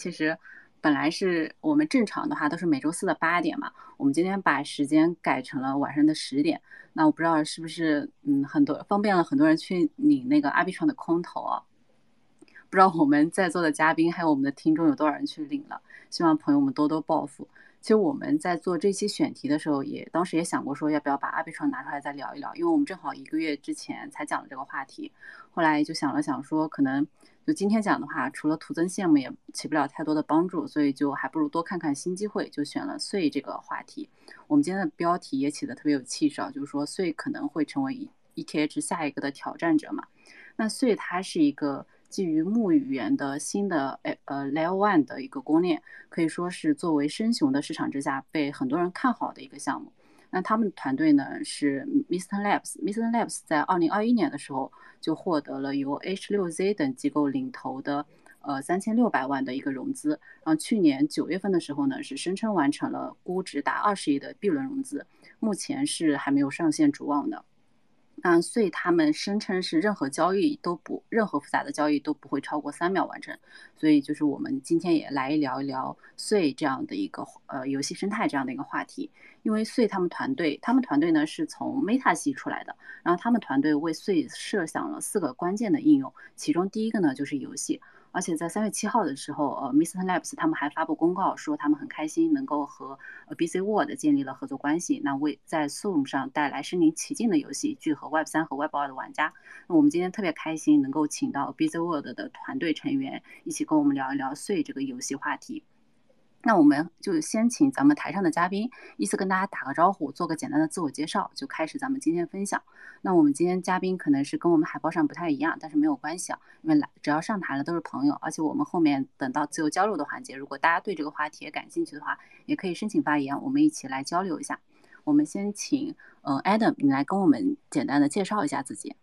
其实本来是我们正常的话都是每周四的八点嘛，我们今天把时间改成了晚上的十点。那我不知道是不是嗯很多方便了很多人去领那个阿 B 床的空投啊？不知道我们在座的嘉宾还有我们的听众有多少人去领了？希望朋友们多多报复。其实我们在做这期选题的时候，也当时也想过说要不要把阿比床拿出来再聊一聊，因为我们正好一个月之前才讲了这个话题。后来就想了想说，可能就今天讲的话，除了徒增羡慕也起不了太多的帮助，所以就还不如多看看新机会，就选了岁这个话题。我们今天的标题也起得特别有气势啊，就是说岁可能会成为 ETH 下一个的挑战者嘛。那岁它是一个。基于木语言的新的呃呃 Level One 的一个公链，可以说是作为深熊的市场之下被很多人看好的一个项目。那他们团队呢是 Mister Labs，Mister Labs 在二零二一年的时候就获得了由 H 六 Z 等机构领投的呃三千六百万的一个融资。然后去年九月份的时候呢，是声称完成了估值达二十亿的 B 轮融资，目前是还没有上线主网的。那所以他们声称是任何交易都不任何复杂的交易都不会超过三秒完成，所以就是我们今天也来聊一聊穗这样的一个呃游戏生态这样的一个话题。因为穗他们团队，他们团队呢是从 Meta 系出来的，然后他们团队为穗设想了四个关键的应用，其中第一个呢就是游戏。而且在三月七号的时候，呃，Mr Labs 他们还发布公告说，他们很开心能够和 BC World 建立了合作关系，那为在 Zoom 上带来身临其境的游戏，聚合 Web 三和 Web 二的玩家。那我们今天特别开心能够请到 BC World 的团队成员一起跟我们聊一聊碎这个游戏话题。那我们就先请咱们台上的嘉宾依次跟大家打个招呼，做个简单的自我介绍，就开始咱们今天分享。那我们今天嘉宾可能是跟我们海报上不太一样，但是没有关系啊，因为来只要上台了都是朋友，而且我们后面等到自由交流的环节，如果大家对这个话题也感兴趣的话，也可以申请发言，我们一起来交流一下。我们先请嗯 Adam，你来跟我们简单的介绍一下自己。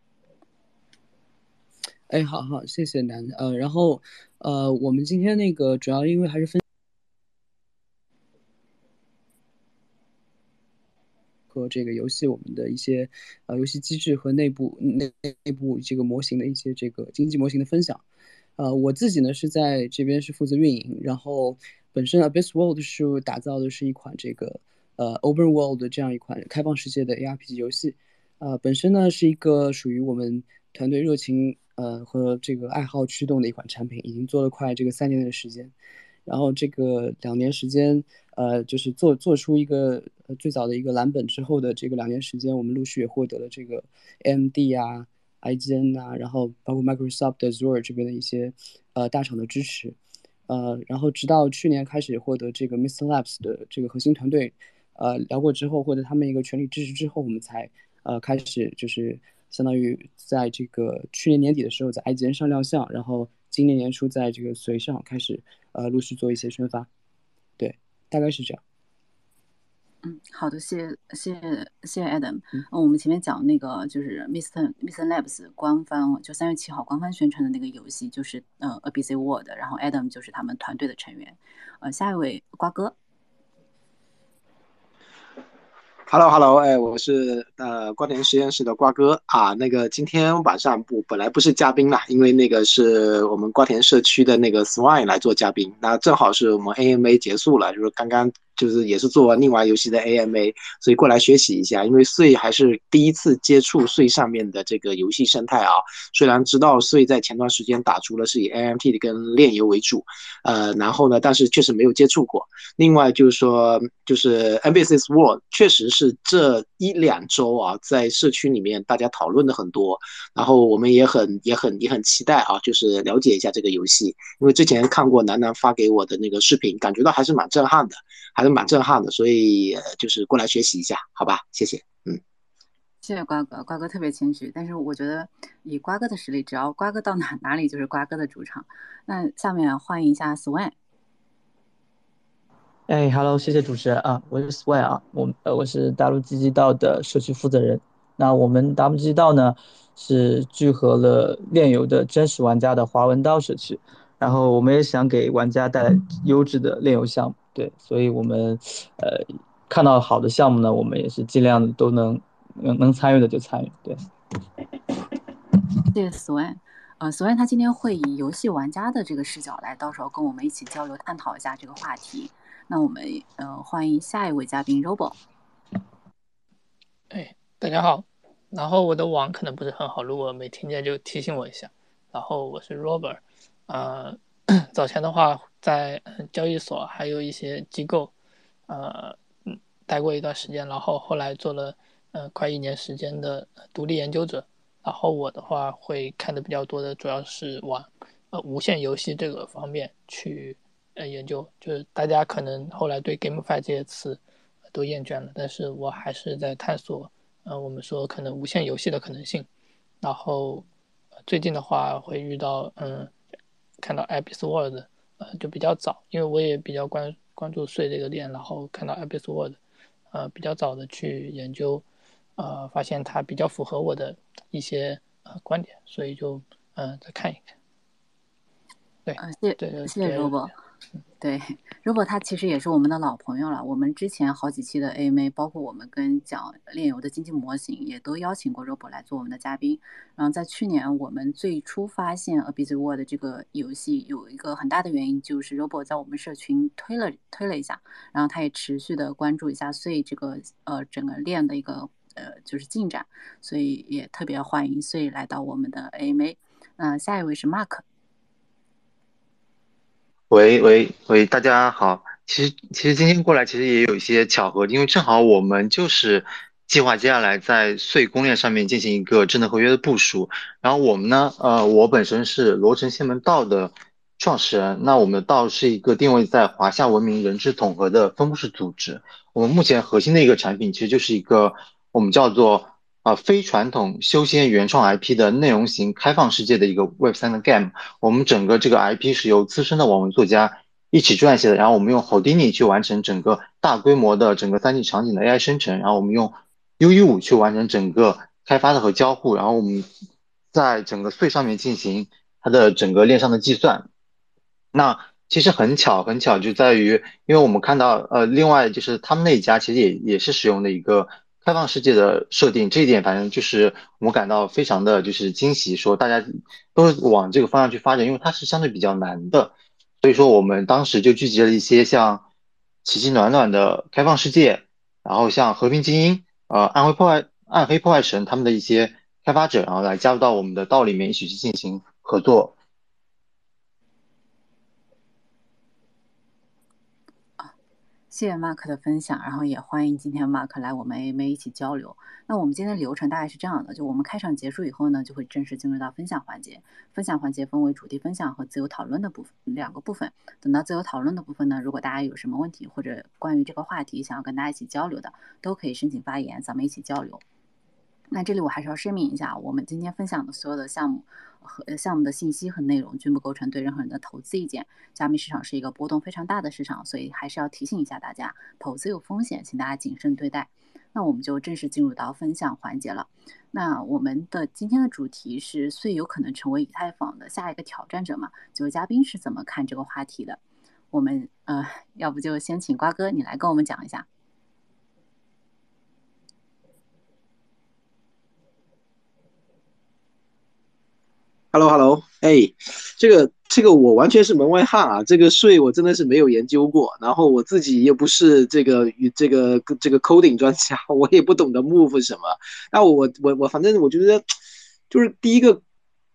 哎，好好，谢谢南呃，然后呃，我们今天那个主要因为还是分。这个游戏，我们的一些呃游戏机制和内部内内部这个模型的一些这个经济模型的分享。呃，我自己呢是在这边是负责运营，然后本身 Abyss World 是打造的是一款这个呃 Open World 这样一款开放世界的 ARPG 游戏。呃，本身呢是一个属于我们团队热情呃和这个爱好驱动的一款产品，已经做了快这个三年的时间。然后这个两年时间，呃，就是做做出一个最早的一个蓝本之后的这个两年时间，我们陆续也获得了这个 AMD 啊、IGN 啊，然后包括 Microsoft Azure 这边的一些呃大厂的支持，呃，然后直到去年开始获得这个 Mr Labs 的这个核心团队，呃，聊过之后获得他们一个全力支持之后，我们才呃开始就是相当于在这个去年年底的时候在 IGN 上亮相，然后。今年年初，在这个随上开始，呃，陆续做一些宣发，对，大概是这样。嗯，好的，谢谢，谢谢，谢谢 Adam。嗯，我们前面讲那个就是 Mister Mister Labs 官方，就三月七号官方宣传的那个游戏，就是呃 A B C World，然后 Adam 就是他们团队的成员。呃，下一位瓜哥。Hello，Hello，哎，我是呃瓜田实验室的瓜哥啊。那个今天晚上不本来不是嘉宾啦，因为那个是我们瓜田社区的那个 Swine 来做嘉宾，那正好是我们 AMA 结束了，就是刚刚。就是也是做完另外游戏的 AMA，所以过来学习一下。因为穗还是第一次接触穗上面的这个游戏生态啊。虽然知道穗在前段时间打出了是以 AMT 跟炼油为主，呃，然后呢，但是确实没有接触过。另外就是说，就是 NBC World 确实是这一两周啊，在社区里面大家讨论的很多，然后我们也很也很也很期待啊，就是了解一下这个游戏。因为之前看过楠楠发给我的那个视频，感觉到还是蛮震撼的，还是。蛮震撼的，所以就是过来学习一下，好吧？谢谢，嗯，谢谢瓜哥，瓜哥特别谦虚，但是我觉得以瓜哥的实力，只要瓜哥到哪 哪里就是瓜哥的主场。那下面欢迎一下 Swan。哎，Hello，谢谢主持人啊，我是 Swan 啊，我呃我是大陆基基道的社区负责人。那我们 W 基基道呢是聚合了炼油的真实玩家的华文道社区，然后我们也想给玩家带来优质的炼油项目。对，所以我们，呃，看到好的项目呢，我们也是尽量都能能能参与的就参与。对，谢谢 Swan。呃，所以他今天会以游戏玩家的这个视角来，到时候跟我们一起交流探讨一下这个话题。那我们呃欢迎下一位嘉宾 Robo。哎，大家好。然后我的网可能不是很好，如果没听见就提醒我一下。然后我是 Robert，呃，早前的话在交易所还有一些机构，呃，待过一段时间，然后后来做了呃快一年时间的独立研究者。然后我的话会看的比较多的，主要是往呃无线游戏这个方面去呃研究。就是大家可能后来对 GameFi 这些词都厌倦了，但是我还是在探索，呃，我们说可能无线游戏的可能性。然后最近的话会遇到嗯，看到 Abyss World，呃，就比较早，因为我也比较关关注税这个链，然后看到 Abyss World，呃，比较早的去研究。呃，发现它比较符合我的一些呃观点，所以就嗯再看一看。对，谢谢谢谢如果。对，如果他其实也是我们的老朋友了。我们之前好几期的 AMA，包括我们跟讲炼油的经济模型，也都邀请过 Robo 来做我们的嘉宾。然后在去年，我们最初发现 A Busy World 这个游戏有一个很大的原因，就是 Robo 在我们社群推了推了一下，然后他也持续的关注一下，所以这个呃整个链的一个。呃，就是进展，所以也特别欢迎所以来到我们的 AMA。那下一位是 Mark。喂喂喂，大家好。其实其实今天过来其实也有一些巧合，因为正好我们就是计划接下来在税公链上面进行一个智能合约的部署。然后我们呢，呃，我本身是罗城仙门道的创始人。那我们道是一个定位在华夏文明人质统合的分布式组织。我们目前核心的一个产品其实就是一个。我们叫做啊非传统修仙原创 IP 的内容型开放世界的一个 Web 三的 Game。我们整个这个 IP 是由资深的网文作家一起撰写的，然后我们用 Houdini 去完成整个大规模的整个 3D 场景的 AI 生成，然后我们用 UE5 去完成整个开发的和交互，然后我们在整个税上面进行它的整个链上的计算。那其实很巧很巧就在于，因为我们看到呃另外就是他们那一家其实也也是使用的一个。开放世界的设定，这一点反正就是我感到非常的就是惊喜，说大家都往这个方向去发展，因为它是相对比较难的，所以说我们当时就聚集了一些像奇迹暖暖的开放世界，然后像和平精英、呃暗黑破坏暗黑破坏神他们的一些开发者，然后来加入到我们的道里面一起去进行合作。谢谢 Mark 的分享，然后也欢迎今天 Mark 来我们 AMA 一起交流。那我们今天的流程大概是这样的：就我们开场结束以后呢，就会正式进入到分享环节。分享环节分为主题分享和自由讨论的部分两个部分。等到自由讨论的部分呢，如果大家有什么问题或者关于这个话题想要跟大家一起交流的，都可以申请发言，咱们一起交流。那这里我还是要声明一下，我们今天分享的所有的项目。和项目的信息和内容均不构成对任何人的投资意见。加密市场是一个波动非常大的市场，所以还是要提醒一下大家，投资有风险，请大家谨慎对待。那我们就正式进入到分享环节了。那我们的今天的主题是最有可能成为以太坊的下一个挑战者嘛？几位嘉宾是怎么看这个话题的？我们呃，要不就先请瓜哥你来跟我们讲一下。Hello，Hello，哎，这个这个我完全是门外汉啊，这个税我真的是没有研究过，然后我自己又不是这个与这个这个 coding 专家，我也不懂得 move 什么，那我我我反正我觉得就是第一个。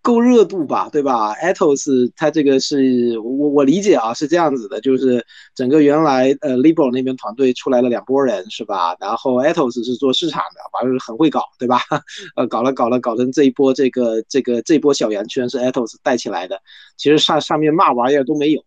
够热度吧，对吧？Atos 它这个是我我理解啊，是这样子的，就是整个原来呃 Libra 那边团队出来了两拨人，是吧？然后 Atos 是做市场的，反正很会搞，对吧？呃，搞了搞了搞成这一波这个这个这波小圆圈是 Atos 带起来的，其实上上面嘛玩意儿都没有。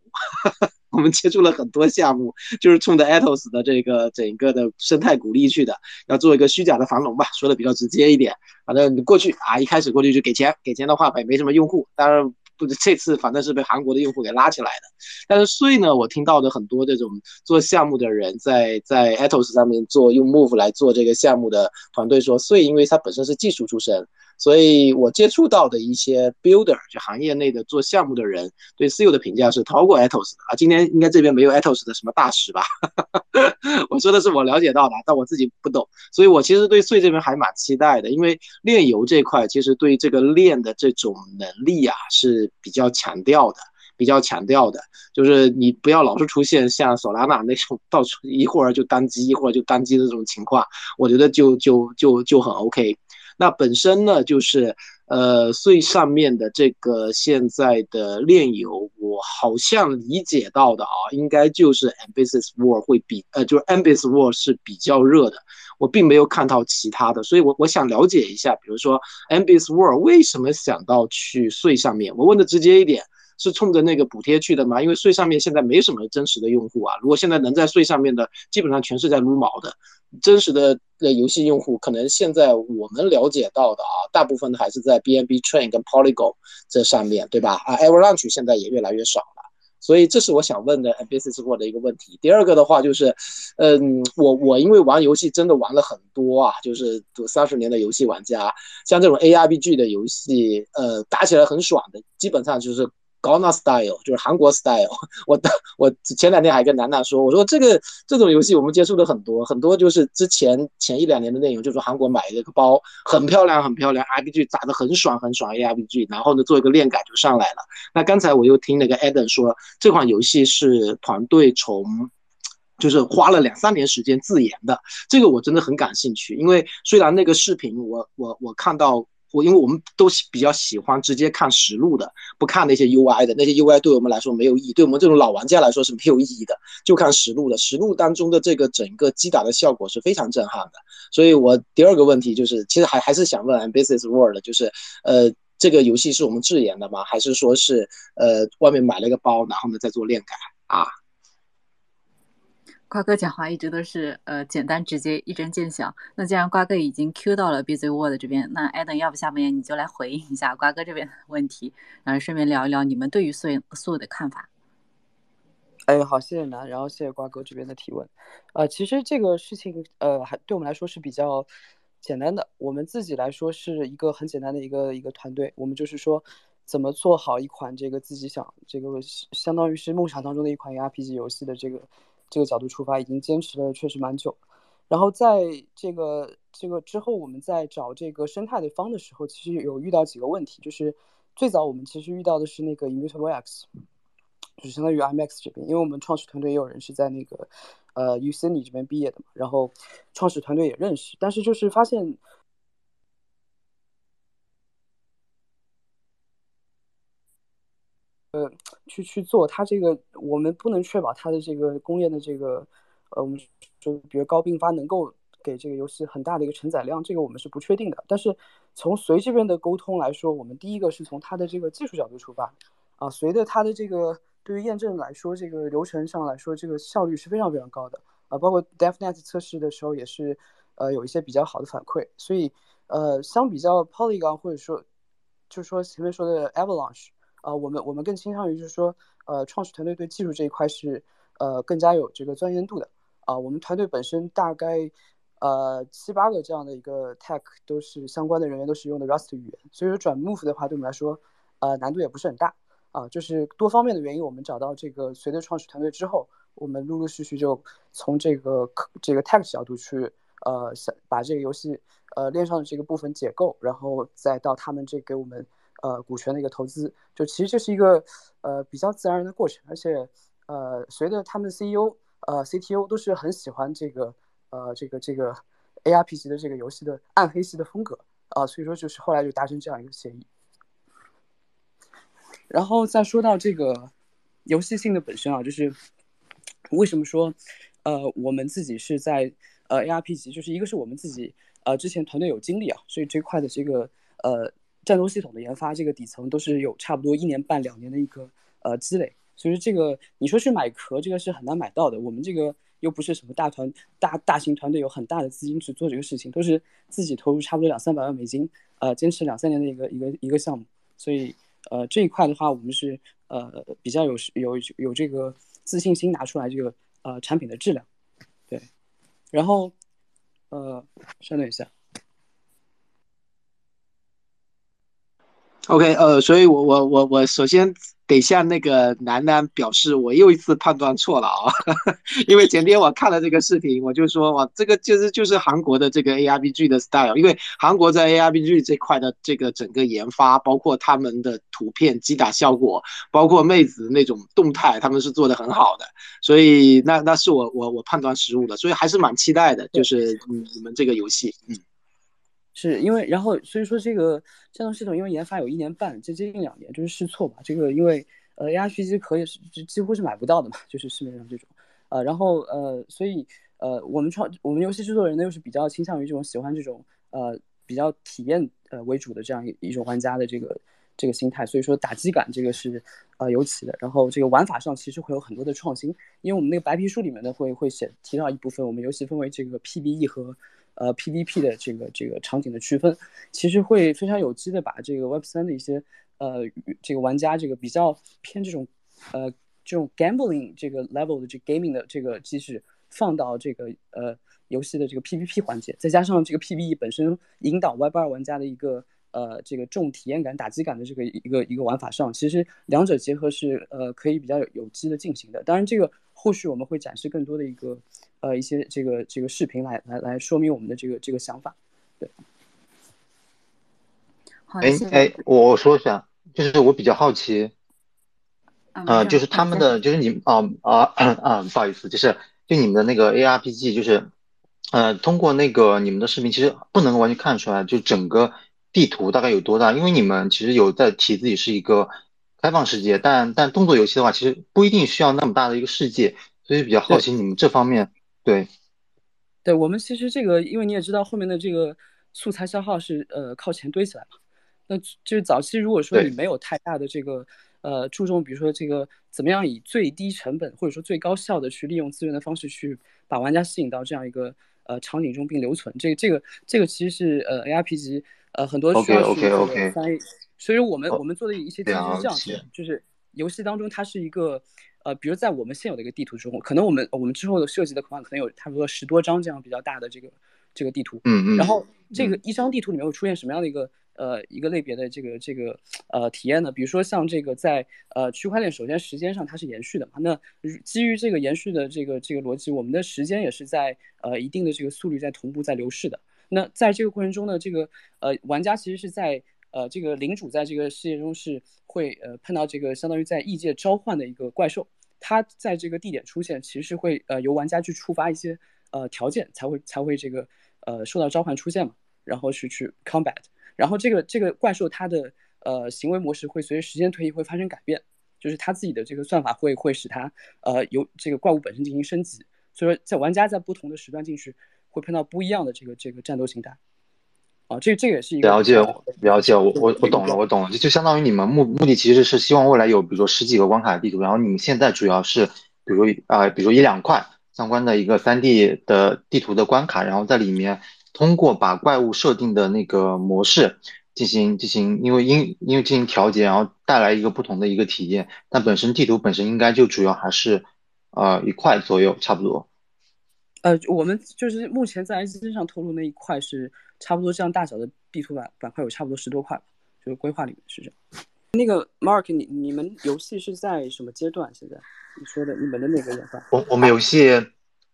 我们接触了很多项目，就是冲着 Atos 的这个整个的生态鼓励去的，要做一个虚假的繁荣吧，说的比较直接一点。反正过去啊，一开始过去就给钱，给钱的话也没什么用户，当然不，这次反正是被韩国的用户给拉起来的。但是税呢，我听到的很多这种做项目的人在在 Atos 上面做用 Move 来做这个项目的团队说，税因为它本身是技术出身。所以我接触到的一些 builder 就行业内的做项目的人对私有的评价是超过 Atos 的啊。今天应该这边没有 Atos 的什么大使吧？我说的是我了解到的，但我自己不懂，所以我其实对税这边还蛮期待的，因为炼油这块其实对这个炼的这种能力啊是比较强调的。比较强调的就是你不要老是出现像索拉纳那种到处一会儿就单机一会儿就单机的这种情况，我觉得就就就就很 OK。那本身呢，就是呃最上面的这个现在的炼油，我好像理解到的啊，应该就是 Ambitious War 会比呃就是 Ambitious War 是比较热的，我并没有看到其他的，所以我我想了解一下，比如说 Ambitious War 为什么想到去穗上面？我问的直接一点。是冲着那个补贴去的吗？因为税上面现在没什么真实的用户啊。如果现在能在税上面的，基本上全是在撸毛的。真实的的游戏用户，可能现在我们了解到的啊，大部分还是在 B N B Train 跟 Polygon 这上面对吧？啊，Avalanche 现在也越来越少了。所以这是我想问的 Ambitious War 的一个问题。第二个的话就是，嗯，我我因为玩游戏真的玩了很多啊，就是三十年的游戏玩家，像这种 A R P G 的游戏，呃，打起来很爽的，基本上就是。高那 style 就是韩国 style，我我前两天还跟楠楠说，我说这个这种游戏我们接触的很多很多，就是之前前一两年的内容，就是韩国买了一个包，很漂亮很漂亮，RPG 打的很爽很爽 ARPG，然后呢做一个链感就上来了。那刚才我又听那个 Adam 说，这款游戏是团队从就是花了两三年时间自研的，这个我真的很感兴趣，因为虽然那个视频我我我看到。我因为我们都比较喜欢直接看实录的，不看那些 UI 的，那些 UI 对我们来说没有意义，对我们这种老玩家来说是没有意义的，就看实录的。实录当中的这个整个击打的效果是非常震撼的。所以我第二个问题就是，其实还还是想问 Ambitious World，就是呃，这个游戏是我们自研的吗？还是说是呃外面买了一个包，然后呢再做链改啊？瓜哥讲话一直都是呃简单直接一针见血。那既然瓜哥已经 Q 到了 BZ Word 这边，那 Adam 要不下面你就来回应一下瓜哥这边的问题，然后顺便聊一聊你们对于素素的看法。哎，好，谢谢南，然后谢谢瓜哥这边的提问。呃，其实这个事情呃还对我们来说是比较简单的，我们自己来说是一个很简单的一个一个团队，我们就是说怎么做好一款这个自己想这个相当于是梦想当中的一款 ARPG 游戏的这个。这个角度出发，已经坚持了确实蛮久。然后在这个这个之后，我们在找这个生态的方的时候，其实有遇到几个问题。就是最早我们其实遇到的是那个 Immutable X，就是相当于 IMAX 这边，因为我们创始团队也有人是在那个呃 UCL 这边毕业的嘛，然后创始团队也认识，但是就是发现。呃，去去做它这个，我们不能确保它的这个工业的这个，呃，我们就比如高并发能够给这个游戏很大的一个承载量，这个我们是不确定的。但是从随这边的沟通来说，我们第一个是从它的这个技术角度出发，啊，随着它的这个对于验证来说，这个流程上来说，这个效率是非常非常高的，啊，包括 DevNet 测试的时候也是，呃，有一些比较好的反馈。所以，呃，相比较 Polygon 或者说，就是说前面说的 Avalanche。啊，我们我们更倾向于就是说，呃，创始团队对技术这一块是呃更加有这个钻研度的。啊，我们团队本身大概呃七八个这样的一个 tech 都是相关的人员都是用的 Rust 语言，所以说转 Move 的话对我们来说，呃难度也不是很大。啊，就是多方面的原因，我们找到这个随着创始团队之后，我们陆陆续续就从这个这个 tech 角度去呃想把这个游戏呃链上的这个部分解构，然后再到他们这给我们。呃，股权的一个投资，就其实这是一个呃比较自然的过程，而且呃，随着他们 CEO 呃 CTO 都是很喜欢这个呃这个这个 ARP 级的这个游戏的暗黑系的风格啊，所以说就是后来就达成这样一个协议。然后再说到这个游戏性的本身啊，就是为什么说呃我们自己是在呃 ARP 级，就是一个是我们自己呃之前团队有经历啊，所以这块的这个呃。战斗系统的研发，这个底层都是有差不多一年半两年的一个呃积累，所以说这个你说去买壳，这个是很难买到的。我们这个又不是什么大团大大型团队，有很大的资金去做这个事情，都是自己投入差不多两三百万美金，呃，坚持两三年的一个一个一个项目。所以呃这一块的话，我们是呃比较有有有这个自信心拿出来这个呃产品的质量，对。然后呃稍等一下。OK，呃，所以我我我我首先得向那个楠楠表示，我又一次判断错了啊，因为前天我看了这个视频，我就说哇，这个就是就是韩国的这个 ARPG 的 style，因为韩国在 ARPG 这块的这个整个研发，包括他们的图片击打效果，包括妹子那种动态，他们是做的很好的，所以那那是我我我判断失误了，所以还是蛮期待的，就是你们这个游戏，嗯。是因为，然后所以说这个战斗系统因为研发有一年半，接近两年，就是试错吧。这个因为呃 ARPG 可以是几乎是买不到的嘛，就是市面上这种，呃，然后呃，所以呃我们创我们游戏制作人呢又是比较倾向于这种喜欢这种呃比较体验呃为主的这样一一种玩家的这个这个心态，所以说打击感这个是呃尤其的。然后这个玩法上其实会有很多的创新，因为我们那个白皮书里面呢会会写提到一部分，我们游戏分为这个 PVE 和。呃，PVP 的这个这个场景的区分，其实会非常有机的把这个 Web 三的一些呃这个玩家这个比较偏这种呃这种 gambling 这个 level 的这 gaming 的这个机制放到这个呃游戏的这个 PVP 环节，再加上这个 PVE 本身引导 Web 二玩家的一个呃这个重体验感、打击感的这个一个一个玩法上，其实两者结合是呃可以比较有有机的进行的。当然，这个后续我们会展示更多的一个。呃，一些这个这个视频来来来说明我们的这个这个想法，对。哎哎，我我说一下，就是我比较好奇，呃，就是他们的，就是你啊啊啊，不好意思，就是就你们的那个 ARPG，就是呃，通过那个你们的视频，其实不能完全看出来，就整个地图大概有多大，因为你们其实有在提自己是一个开放世界，但但动作游戏的话，其实不一定需要那么大的一个世界，所以比较好奇你们这方面。对，对我们其实这个，因为你也知道后面的这个素材消耗是呃靠钱堆起来嘛，那就是早期如果说你没有太大的这个呃注重，比如说这个怎么样以最低成本或者说最高效的去利用资源的方式去把玩家吸引到这样一个呃场景中并留存，这个这个这个其实是呃 A R P 级呃很多需要去翻译，所以我们我们做的一些其实是这样子，就是游戏当中它是一个。呃，比如在我们现有的一个地图中，可能我们我们之后的设计的可能可能有差不多十多张这样比较大的这个这个地图，嗯嗯，然后这个一张地图里面会出现什么样的一个呃一个类别的这个这个呃体验呢？比如说像这个在呃区块链，首先时间上它是延续的嘛，那基于这个延续的这个这个逻辑，我们的时间也是在呃一定的这个速率在同步在流逝的。那在这个过程中呢，这个呃玩家其实是在呃这个领主在这个世界中是会呃碰到这个相当于在异界召唤的一个怪兽。它在这个地点出现，其实会呃由玩家去触发一些呃条件才会才会这个呃受到召唤出现嘛，然后去去 combat，然后这个这个怪兽它的呃行为模式会随着时间推移会发生改变，就是它自己的这个算法会会使它呃由这个怪物本身进行升级，所以说在玩家在不同的时段进去会碰到不一样的这个这个战斗形态。啊，这这个也是一个了解，了解，我我我懂了，我懂了，就就相当于你们目目的其实是希望未来有比如说十几个关卡的地图，然后你们现在主要是比如啊，比如一两块相关的一个三 D 的地图的关卡，然后在里面通过把怪物设定的那个模式进行进行，因为因因为进行调节，然后带来一个不同的一个体验，但本身地图本身应该就主要还是呃一块左右差不多。呃，我们就是目前在 S 身上透露那一块是。差不多这样大小的地图板板块有差不多十多块，就是规划里面是这样。那个 Mark，你你们游戏是在什么阶段？现在你说的你们的那个研发？我我们游戏，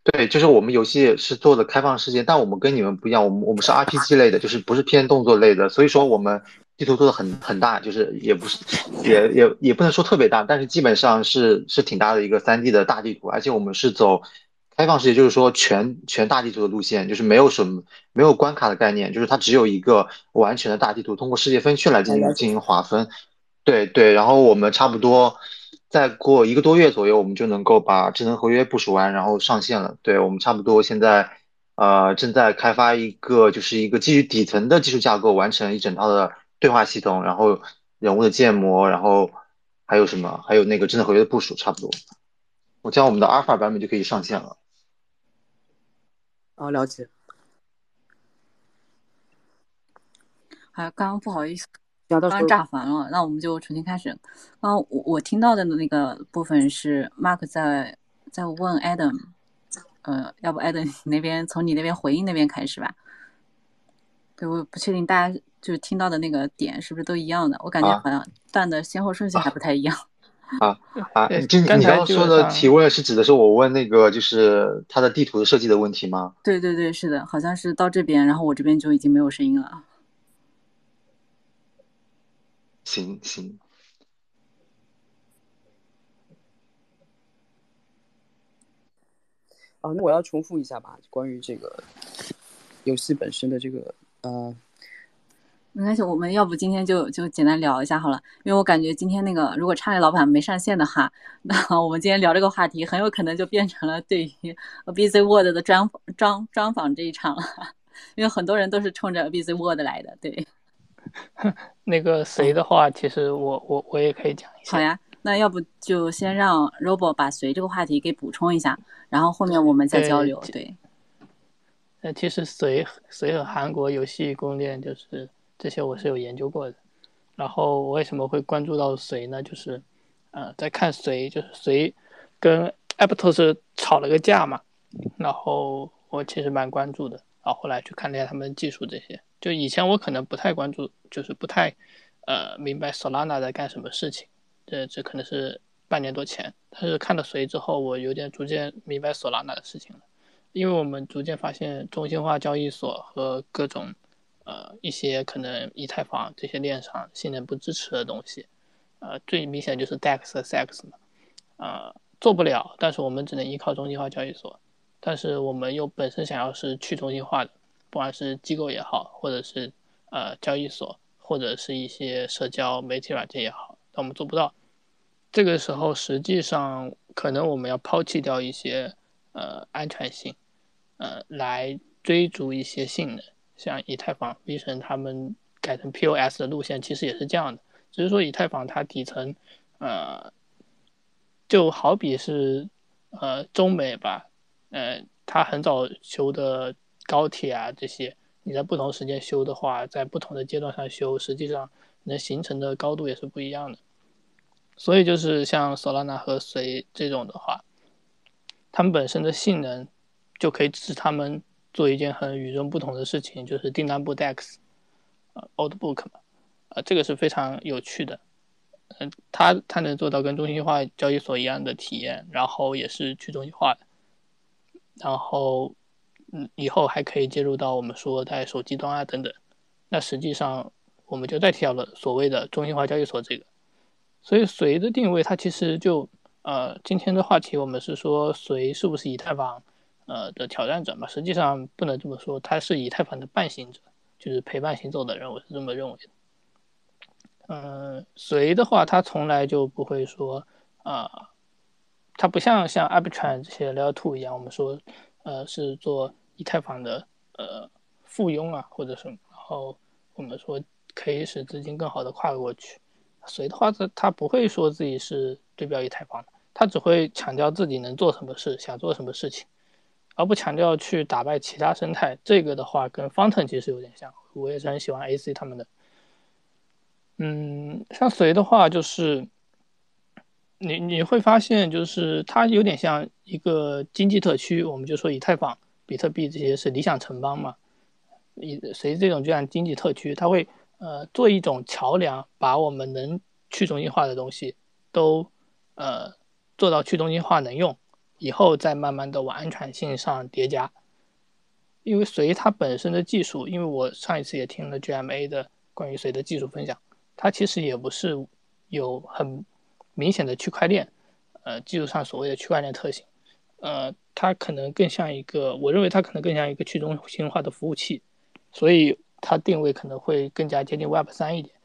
对，就是我们游戏是做的开放世界，但我们跟你们不一样，我们我们是 RPG 类的，就是不是偏动作类的，所以说我们地图做的很很大，就是也不是也也也不能说特别大，但是基本上是是挺大的一个三 D 的大地图，而且我们是走。开放世界就是说全全大地图的路线，就是没有什么没有关卡的概念，就是它只有一个完全的大地图，通过世界分区来进行进行划分。对对，然后我们差不多再过一个多月左右，我们就能够把智能合约部署完，然后上线了。对我们差不多现在呃正在开发一个就是一个基于底层的技术架构，完成一整套的对话系统，然后人物的建模，然后还有什么，还有那个智能合约的部署，差不多。我将我们的阿尔法版本就可以上线了。哦，了解。啊，刚刚不好意思，刚刚炸烦了，那我们就重新开始。刚我我听到的那个部分是 Mark 在在问 Adam，呃，要不 Adam 你那边从你那边回应那边开始吧？对，我不确定大家就是听到的那个点是不是都一样的？我感觉好像断的先后顺序还不太一样。啊啊 啊！就你刚刚说的提问是指的是我问那个就是它的地图的设计的问题吗？对对对，是的，好像是到这边，然后我这边就已经没有声音了。行行。啊，那我要重复一下吧，关于这个游戏本身的这个呃。没关系，我们要不今天就就简单聊一下好了，因为我感觉今天那个如果差类老板没上线的话，那我们今天聊这个话题很有可能就变成了对于 ABC Word 的专专专访这一场了，因为很多人都是冲着 ABC Word 来的。对，那个谁的话，其实我我我也可以讲一下。好呀，那要不就先让 Robo 把谁这个话题给补充一下，然后后面我们再交流。对。呃，其实谁谁和韩国游戏供应链就是。这些我是有研究过的，然后我为什么会关注到谁呢？就是，呃，在看谁，就是谁跟 Aptos 吵了个架嘛，然后我其实蛮关注的，然后后来去看了一下他们技术这些，就以前我可能不太关注，就是不太，呃，明白 Solana 在干什么事情，这这可能是半年多前，但是看了谁之后，我有点逐渐明白 Solana 的事情了，因为我们逐渐发现中心化交易所和各种。呃，一些可能以太坊这些链上性能不支持的东西，呃，最明显就是 DEX 和 SEX 嘛，呃，做不了，但是我们只能依靠中心化交易所，但是我们又本身想要是去中心化的，不管是机构也好，或者是呃交易所，或者是一些社交媒体软件也好，但我们做不到。这个时候，实际上可能我们要抛弃掉一些呃安全性，呃，来追逐一些性能。像以太坊、V 神他们改成 POS 的路线，其实也是这样的。只是说以太坊它底层，呃，就好比是呃中美吧，呃，它很早修的高铁啊这些，你在不同时间修的话，在不同的阶段上修，实际上能形成的高度也是不一样的。所以就是像 Solana 和谁这种的话，它们本身的性能就可以支持它们。做一件很与众不同的事情，就是订单簿 DEX，呃，Old Book 嘛，呃，这个是非常有趣的，嗯，它它能做到跟中心化交易所一样的体验，然后也是去中心化的，然后，嗯，以后还可以接入到我们说在手机端啊等等，那实际上我们就代替掉了所谓的中心化交易所这个，所以随的定位它其实就，呃，今天的话题我们是说随是不是以太坊。呃的挑战者嘛，实际上不能这么说，他是以太坊的伴行者，就是陪伴行走的人，我是这么认为的。嗯，随的话，他从来就不会说，啊，他不像像 Arbitrum 这些 Layer Two 一样，我们说，呃，是做以太坊的呃附庸啊，或者什么，然后我们说可以使资金更好的跨过去。随的话，他他不会说自己是对标以太坊的，他只会强调自己能做什么事，想做什么事情。而不强调去打败其他生态，这个的话跟 Fountain 其实有点像，我也是很喜欢 AC 他们的。嗯，像谁的话，就是你你会发现，就是它有点像一个经济特区，我们就说以太坊、比特币这些是理想城邦嘛。以谁这种就像经济特区，它会呃做一种桥梁，把我们能去中心化的东西都呃做到去中心化能用。以后再慢慢的往安全性上叠加，因为随它本身的技术，因为我上一次也听了 GMA 的关于随的技术分享，它其实也不是有很明显的区块链，呃，技术上所谓的区块链特性，呃，它可能更像一个，我认为它可能更像一个去中心化的服务器，所以它定位可能会更加接近 Web 三一点，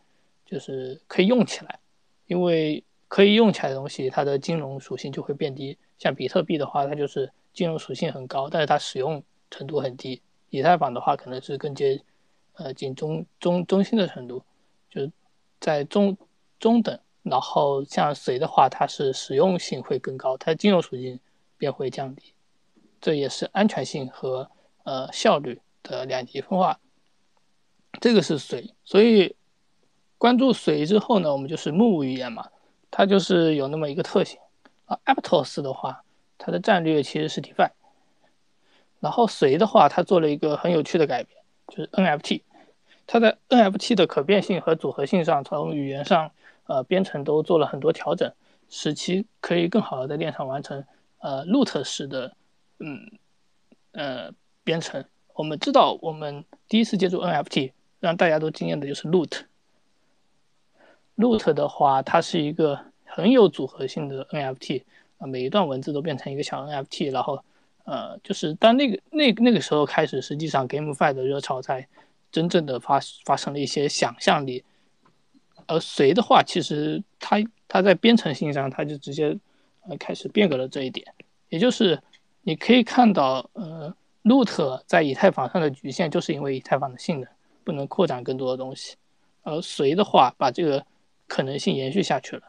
就是可以用起来，因为可以用起来的东西，它的金融属性就会变低。像比特币的话，它就是金融属性很高，但是它使用程度很低。以太坊的话，可能是更接，呃，近中中中心的程度，就是在中中等。然后像随的话，它是实用性会更高，它的金融属性便会降低。这也是安全性和呃效率的两极分化。这个是随，所以关注随之后呢，我们就是木语言嘛，它就是有那么一个特性。啊，Aptos 的话，它的战略其实是 DeFi。然后随的话，它做了一个很有趣的改变，就是 NFT。它在 NFT 的可变性和组合性上，从语言上，呃，编程都做了很多调整，使其可以更好的在链上完成呃 root 式的，嗯，呃，编程。我们知道，我们第一次接触 NFT，让大家都惊艳的就是 root。root 的话，它是一个很有组合性的 NFT，啊，每一段文字都变成一个小 NFT，然后，呃，就是当那个那那个时候开始，实际上 GameFi 的热潮才真正的发发生了一些想象力。而随的话，其实它它在编程性上，它就直接呃开始变革了这一点，也就是你可以看到，呃，root 在以太坊上的局限，就是因为以太坊的性能不能扩展更多的东西，而随的话，把这个可能性延续下去了，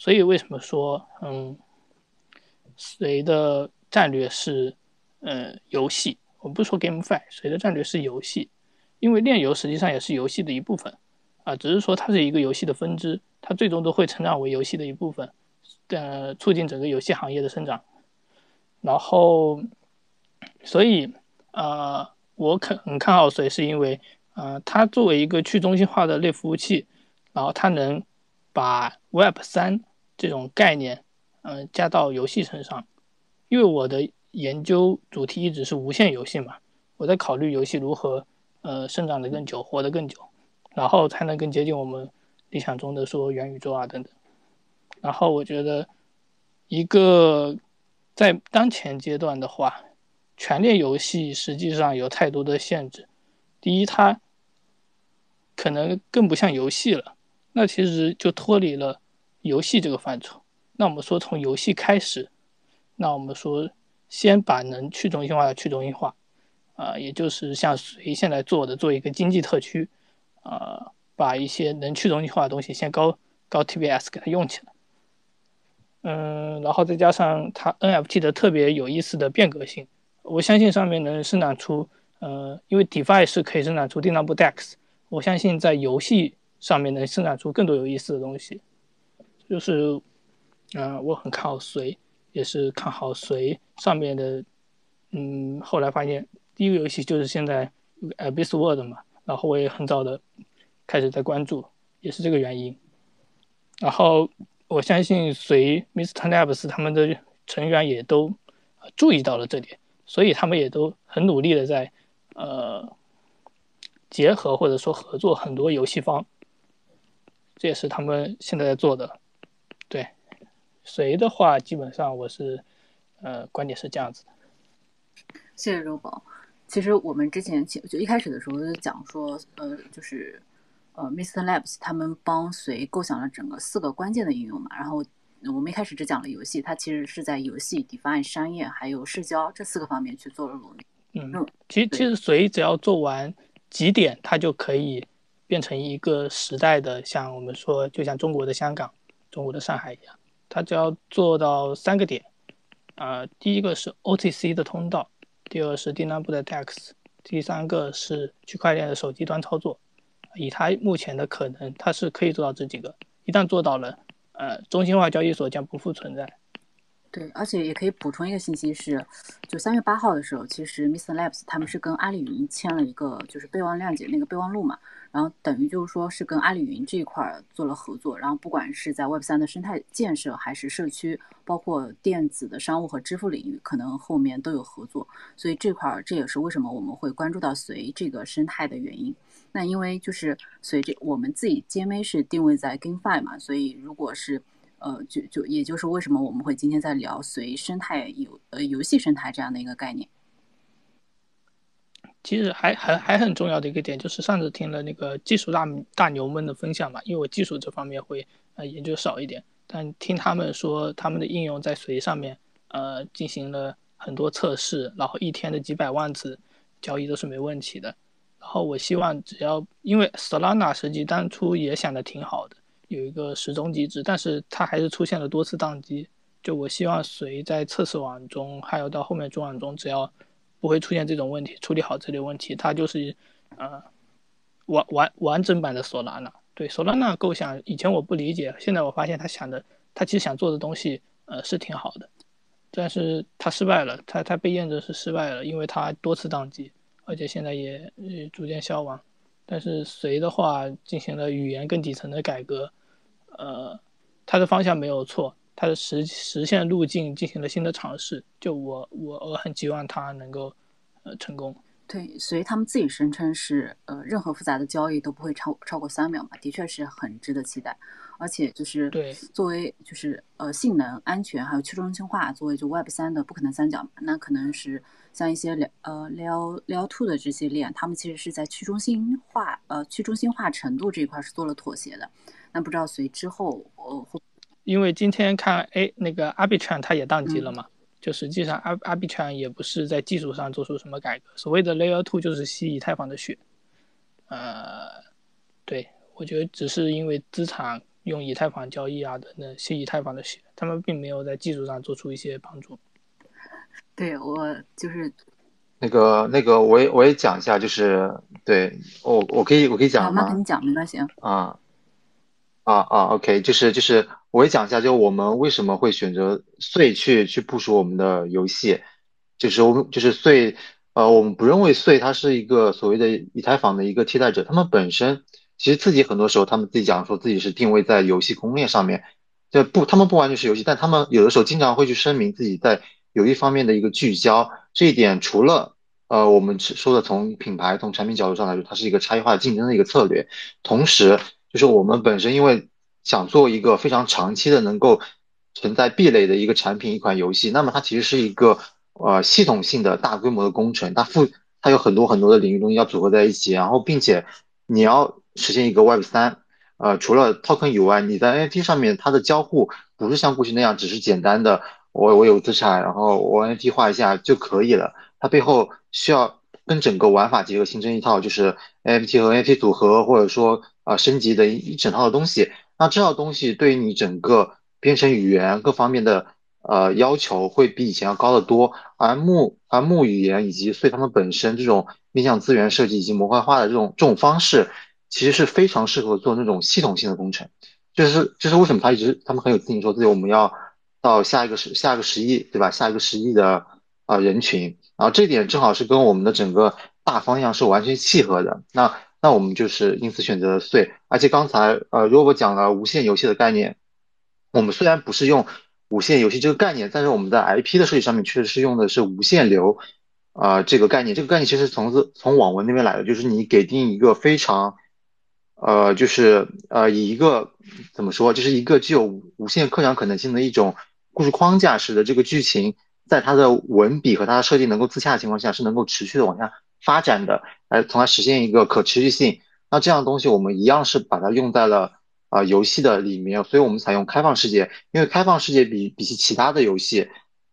所以为什么说，嗯，谁的战略是，呃，游戏？我们不说 GameFi，谁的战略是游戏？因为链游实际上也是游戏的一部分，啊，只是说它是一个游戏的分支，它最终都会成长为游戏的一部分，呃，促进整个游戏行业的生长。然后，所以，呃，我肯很看好谁，是因为，呃，它作为一个去中心化的类服务器，然后它能。把 Web 三这种概念，嗯，加到游戏身上，因为我的研究主题一直是无限游戏嘛，我在考虑游戏如何，呃，生长的更久，活得更久，然后才能更接近我们理想中的说元宇宙啊等等。然后我觉得，一个在当前阶段的话，全链游戏实际上有太多的限制。第一，它可能更不像游戏了。那其实就脱离了游戏这个范畴。那我们说从游戏开始，那我们说先把能去中心化的去中心化，啊，也就是像谁现在做的，做一个经济特区，啊，把一些能去中心化的东西先高高 TBS 给它用起来。嗯，然后再加上它 NFT 的特别有意思的变革性，我相信上面能生产出，呃，因为 DeFi 是可以生产出定量步 DEX，我相信在游戏。上面能生产出更多有意思的东西，就是，嗯，我很看好随，也是看好随上面的，嗯，后来发现第一个游戏就是现在 Abyss World 嘛，然后我也很早的开始在关注，也是这个原因。然后我相信随 Mr. Labs 他们的成员也都注意到了这点，所以他们也都很努力的在呃结合或者说合作很多游戏方。这也是他们现在在做的，对，谁的话基本上我是，呃，观点是这样子的。谢谢周宝。其实我们之前就一开始的时候就讲说，呃，就是呃，Mr. Labs 他们帮随构想了整个四个关键的应用嘛。然后我们一开始只讲了游戏，它其实是在游戏、define、商业还有社交这四个方面去做了努力。嗯，其实其实随只要做完几点，它就可以。变成一个时代的，像我们说，就像中国的香港、中国的上海一样，它只要做到三个点，啊，第一个是 OTC 的通道，第二是订单部的 DEX，第三个是区块链的手机端操作。以它目前的可能，它是可以做到这几个。一旦做到了，呃，中心化交易所将不复存在。对，而且也可以补充一个信息是，就三月八号的时候，其实 Mr. Labs 他们是跟阿里云签了一个就是备忘谅解那个备忘录嘛。然后等于就是说是跟阿里云这一块儿做了合作，然后不管是在 Web 三的生态建设，还是社区，包括电子的商务和支付领域，可能后面都有合作。所以这块儿这也是为什么我们会关注到随这个生态的原因。那因为就是随着我们自己 GMA 是定位在 GameFi 嘛，所以如果是呃就就也就是为什么我们会今天在聊随生态游呃游戏生态这样的一个概念。其实还还还很重要的一个点，就是上次听了那个技术大大牛们的分享嘛，因为我技术这方面会呃研究少一点，但听他们说他们的应用在随上面呃进行了很多测试，然后一天的几百万次交易都是没问题的。然后我希望只要因为 Solana 实际当初也想的挺好的，有一个时钟机制，但是它还是出现了多次宕机。就我希望随在测试网中，还有到后面中网中，只要不会出现这种问题，处理好这类问题，它就是，呃，完完完整版的索拉纳。对索拉纳构想，以前我不理解，现在我发现他想的，他其实想做的东西，呃，是挺好的，但是他失败了，他他被验证是失败了，因为他多次宕机，而且现在也逐渐消亡。但是随的话进行了语言更底层的改革，呃，它的方向没有错，它的实实现路径进行了新的尝试。就我我我很希望它能够呃成功。对，所以他们自己声称是呃任何复杂的交易都不会超超过三秒嘛，的确是很值得期待。而且就是对作为就是呃性能、安全还有去中心化作为就 Web 三的不可能三角嘛，那可能是像一些两呃 Layer Layer Two 的这些链，他们其实是在去中心化呃去中心化程度这一块是做了妥协的。那不知道随之后呃会因为今天看哎那个 Arbitrum 它也宕机了嘛，就实际上 Ar Arbitrum 也不是在技术上做出什么改革，所谓的 Layer Two 就是吸以太坊的血，呃，对我觉得只是因为资产。用以太坊交易啊等等吸以太坊的血，他们并没有在技术上做出一些帮助。对我就是那个那个，我也我也讲一下，就是对我我可以我可以讲吗？那你讲没关系啊啊啊啊，OK，就是就是我也讲一下，就我们为什么会选择碎去去部署我们的游戏，就是我们就是碎呃，我们不认为碎它是一个所谓的以太坊的一个替代者，他们本身。其实自己很多时候，他们自己讲说自己是定位在游戏公链上面，就不，他们不完全是游戏，但他们有的时候经常会去声明自己在有一方面的一个聚焦。这一点除了呃，我们说的从品牌、从产品角度上来说，它是一个差异化竞争的一个策略。同时，就是我们本身因为想做一个非常长期的能够存在壁垒的一个产品、一款游戏，那么它其实是一个呃系统性的大规模的工程，它附它有很多很多的领域东西要组合在一起，然后并且你要。实现一个 Web 三，呃，除了 Token 以外，你在 NFT 上面它的交互不是像过去那样只是简单的我我有资产，然后我 NFT 画一下就可以了。它背后需要跟整个玩法结合，形成一套就是 NFT 和 NFT 组合，或者说啊升级的一一整套的东西。那这套东西对于你整个编程语言各方面的呃要求会比以前要高得多。而木而木语言以及所以他们本身这种面向资源设计以及模块化的这种这种方式。其实是非常适合做那种系统性的工程，就是就是为什么他一直他们很有自信说自己我们要到下一个十下一个十亿对吧？下一个十亿的啊人群，然后这点正好是跟我们的整个大方向是完全契合的。那那我们就是因此选择了碎，而且刚才呃如果我讲了无限游戏的概念，我们虽然不是用无限游戏这个概念，但是我们在 IP 的设计上面确实是用的是无限流啊这个概念。这个概念其实从自从网文那边来的，就是你给定一个非常。呃，就是呃，以一个怎么说，就是一个具有无限扩展可能性的一种故事框架使得这个剧情在它的文笔和它的设定能够自洽的情况下，是能够持续的往下发展的，来从而实现一个可持续性。那这样的东西，我们一样是把它用在了啊游戏的里面，所以我们采用开放世界，因为开放世界比比起其他的游戏，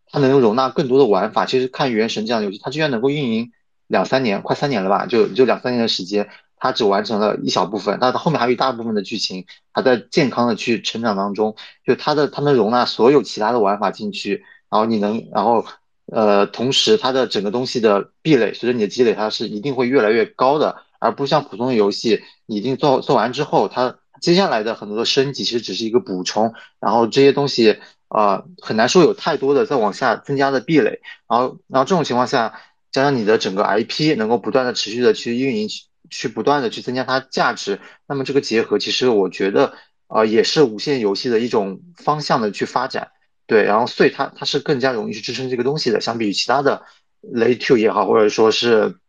它能容纳更多的玩法。其实看《原神》这样的游戏，它居然能够运营两三年，快三年了吧？就就两三年的时间。它只完成了一小部分，那它后面还有一大部分的剧情还在健康的去成长当中。就它的它能容纳所有其他的玩法进去，然后你能，然后呃，同时它的整个东西的壁垒随着你的积累，它是一定会越来越高的，而不像普通的游戏，你一定做做完之后，它接下来的很多的升级其实只是一个补充，然后这些东西啊很难说有太多的再往下增加的壁垒，然后然后这种情况下，加上你的整个 IP 能够不断的持续的去运营。去不断的去增加它价值，那么这个结合其实我觉得啊也是无限游戏的一种方向的去发展，对，然后所以它它是更加容易去支撑这个东西的，相比于其他的 Layer Two 也好，或者说是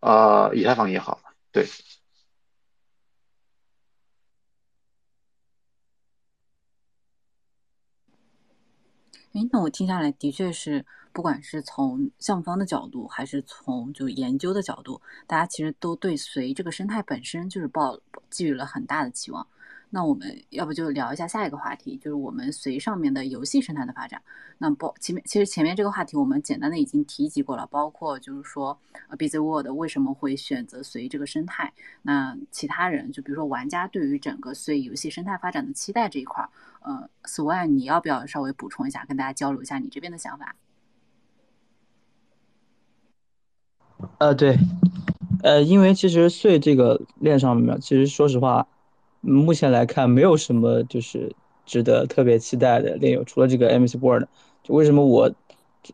呃以太坊也好，对。哎，那我听下来的确是。不管是从项目方的角度，还是从就研究的角度，大家其实都对随这个生态本身就是抱寄予了很大的期望。那我们要不就聊一下下一个话题，就是我们随上面的游戏生态的发展。那包前面其实前面这个话题我们简单的已经提及过了，包括就是说呃，Busy World 为什么会选择随这个生态？那其他人就比如说玩家对于整个随游戏生态发展的期待这一块儿，呃，Swan 你要不要稍微补充一下，跟大家交流一下你这边的想法？呃，对，呃，因为其实碎这个链上面，其实说实话，目前来看没有什么就是值得特别期待的链友，除了这个 MC Board。就为什么我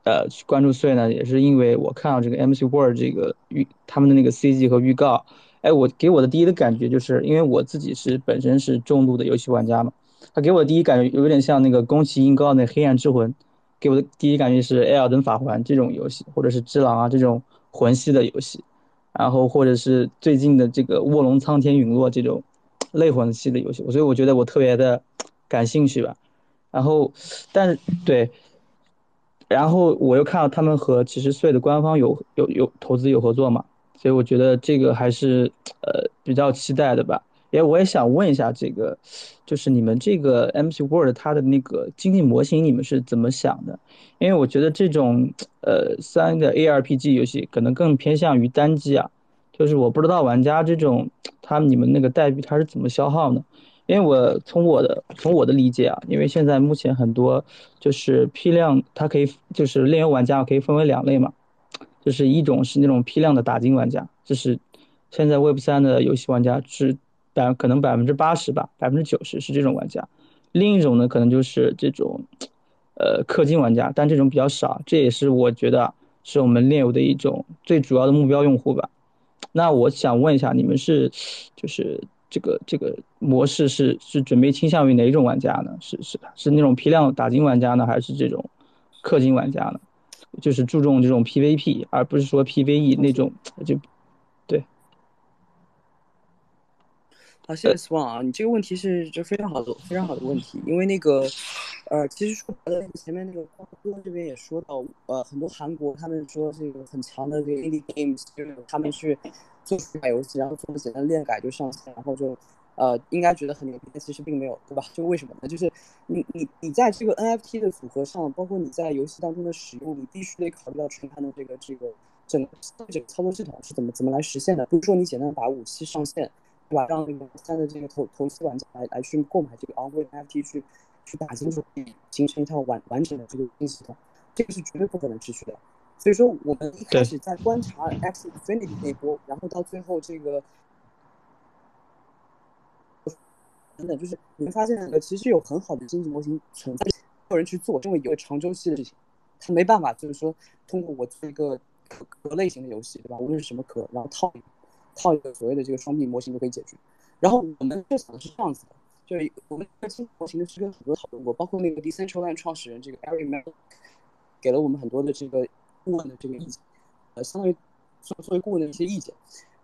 呃去关注碎呢？也是因为我看到这个 MC Board 这个预他们的那个 CG 和预告哎，我给我的第一的感觉就是，因为我自己是本身是重度的游戏玩家嘛，他给我的第一感觉有点像那个宫崎英高那《黑暗之魂》，给我的第一感觉是《艾尔登法环》这种游戏，或者是《只狼》啊这种魂系的游戏，然后或者是最近的这个《卧龙苍天陨落》这种类魂系的游戏，所以我觉得我特别的感兴趣吧。然后，但是对，然后我又看到他们和其实岁的官方有有有投资有合作嘛。所以我觉得这个还是呃比较期待的吧。哎，我也想问一下，这个就是你们这个 MC World 它的那个经济模型，你们是怎么想的？因为我觉得这种呃三的 ARPG 游戏可能更偏向于单机啊，就是我不知道玩家这种他你们那个代币它是怎么消耗呢？因为我从我的从我的理解啊，因为现在目前很多就是批量，它可以就是炼油玩家可以分为两类嘛。就是一种是那种批量的打金玩家，就是现在 Web 三的游戏玩家是百可能百分之八十吧，百分之九十是这种玩家。另一种呢，可能就是这种呃氪金玩家，但这种比较少。这也是我觉得是我们炼油的一种最主要的目标用户吧。那我想问一下，你们是就是这个这个模式是是准备倾向于哪种玩家呢？是是是那种批量打金玩家呢，还是这种氪金玩家呢？就是注重这种 PVP，而不是说 PVE 那种，就对。好，谢谢 Swan 啊，你这个问题是就非常好的，非常好的问题。因为那个，呃，其实说白了，前面那个瓜哥这边也说到，呃，很多韩国他们说这个很强的这个 indie games，就是他们去做出一款游戏，然后做个简单练改就上线，然后就。呃，应该觉得很牛逼，但其实并没有，对吧？就为什么呢？就是你你你在这个 NFT 的组合上，包括你在游戏当中的使用，你必须得考虑到全盘的这个这个整个整个操作系统是怎么怎么来实现的。比如说你简单把武器上线，对吧？让那个三的这个投投资玩家来来去购买这个昂贵的 NFT 去去打金，就形成一套完完整的这个经济系统，这个是绝对不可能持续的。所以说我们一开始在观察 X Infinity 那波，然后到最后这个。等等，就是你会发现，呃，其实有很好的经济模型存在，没有人去做，因为有个长周期的事情，他没办法，就是说通过我做一个壳类型的游戏，对吧？无论是什么壳，然后套套一个所谓的这个双币模型就可以解决。然后我们就想的是这样子的，就是我们经济模型的是跟很多讨论过，包括那个 Decentraland 创始人这个 Ari m e r 给了我们很多的这个顾问的这个意见，呃，相当于作作为顾问的一些意见。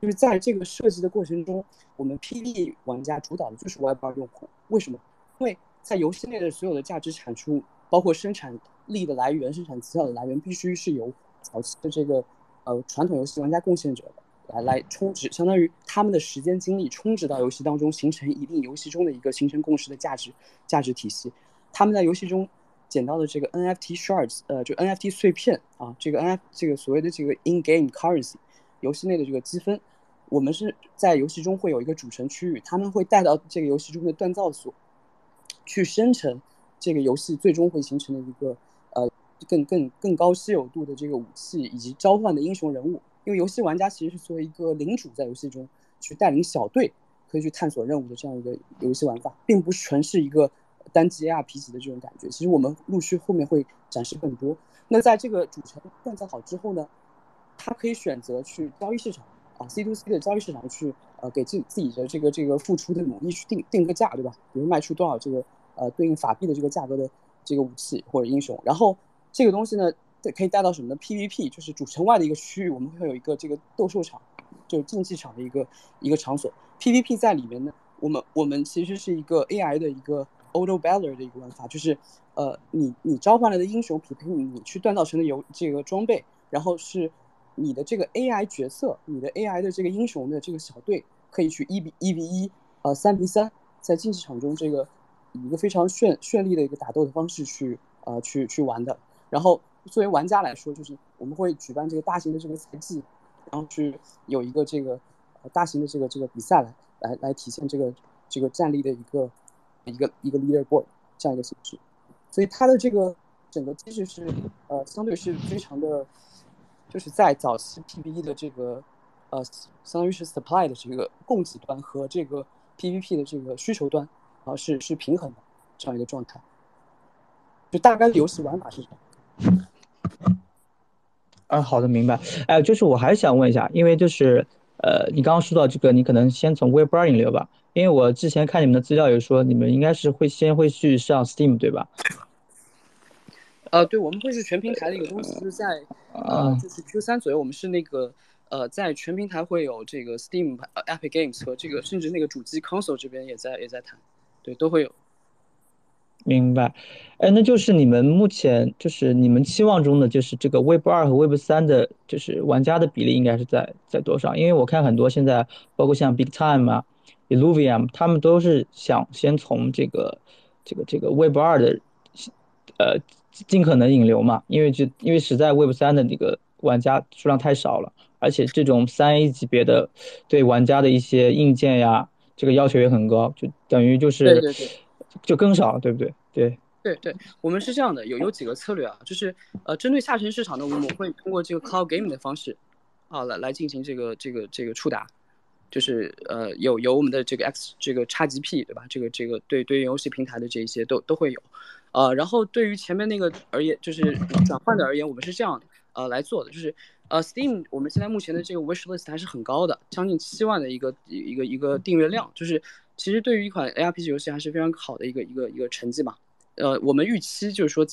就是在这个设计的过程中，我们 PV 玩家主导的就是 Web2 用户。为什么？因为在游戏内的所有的价值产出，包括生产力的来源、生产资料的来源，必须是由早期的这个呃传统游戏玩家贡献者的来来充值，相当于他们的时间精力充值到游戏当中，形成一定游戏中的一个形成共识的价值价值体系。他们在游戏中捡到的这个 NFT shards，呃，就 NFT 碎片啊，这个 NFT 这个所谓的这个 in-game currency，游戏内的这个积分。我们是在游戏中会有一个主城区域，他们会带到这个游戏中的锻造所，去生成这个游戏最终会形成的一个呃更更更高稀有度的这个武器以及召唤的英雄人物。因为游戏玩家其实是作为一个领主在游戏中去带领小队，可以去探索任务的这样一个游戏玩法，并不是纯是一个单机 ARPG 的这种感觉。其实我们陆续后面会展示更多。那在这个主城锻造好之后呢，他可以选择去交易市场。啊，C to C 的交易市场去，呃，给自自己的这个这个付出的努力去定定个价，对吧？比如卖出多少这个呃对应法币的这个价格的这个武器或者英雄，然后这个东西呢，对可以带到什么呢？PVP 就是主城外的一个区域，我们会有一个这个斗兽场，就是竞技场的一个一个场所。PVP 在里面呢，我们我们其实是一个 AI 的一个 Auto battle 的一个玩法，就是呃，你你召唤来的英雄匹配你你去锻造成的有这个装备，然后是。你的这个 AI 角色，你的 AI 的这个英雄的这个小队，可以去一比一比一，呃，三比三，在竞技场中这个以一个非常绚绚丽的一个打斗的方式去呃去去玩的。然后作为玩家来说，就是我们会举办这个大型的这个赛季，然后去有一个这个大型的这个这个比赛来来来体现这个这个战力的一个一个一个 leaderboard 这样一个形式。所以它的这个整个机制是呃相对是非常的。就是在早期 PVE 的这个，呃，相当于是 supply 的这个供给端和这个 PVP 的这个需求端，然后，是是平衡的这样一个状态。就大概的游戏玩法是什么。啊，好的，明白。哎，就是我还想问一下，因为就是呃，你刚刚说到这个，你可能先从 Web 二引流吧，因为我之前看你们的资料有说，你们应该是会先会去上 Steam 对吧？呃，对，我们会是全平台的一个东西，就是在呃，就是 Q 三左右，我们是那个呃，在全平台会有这个 Steam、Epic Games 和这个甚至那个主机 Console 这边也在也在谈，对，都会有。明白，哎，那就是你们目前就是你们期望中的就是这个 Web 二和 Web 三的，就是玩家的比例应该是在在多少？因为我看很多现在包括像 Big Time 啊、Illuvium，他们都是想先从这个这个这个 Web 二的，呃，尽可能引流嘛，因为就因为实在 Web 三的那个玩家数量太少了，而且这种三 A 级别的对玩家的一些硬件呀，这个要求也很高，就等于就是。对对对。就更少，对不对？对对对，我们是这样的，有有几个策略啊，就是呃，针对下沉市场呢，我们会通过这个 cloud gaming 的方式啊，来来进行这个这个这个触达，就是呃，有有我们的这个 X 这个 XGP 对吧？这个这个对对于游戏平台的这些都都会有，呃，然后对于前面那个而言，就是转换的而言，我们是这样呃来做的，就是呃 Steam 我们现在目前的这个 wish list 还是很高的，将近七万的一个一个一个订阅量，就是。其实对于一款 ARPG 游戏还是非常好的一个一个一个成绩嘛。呃，我们预期就是说，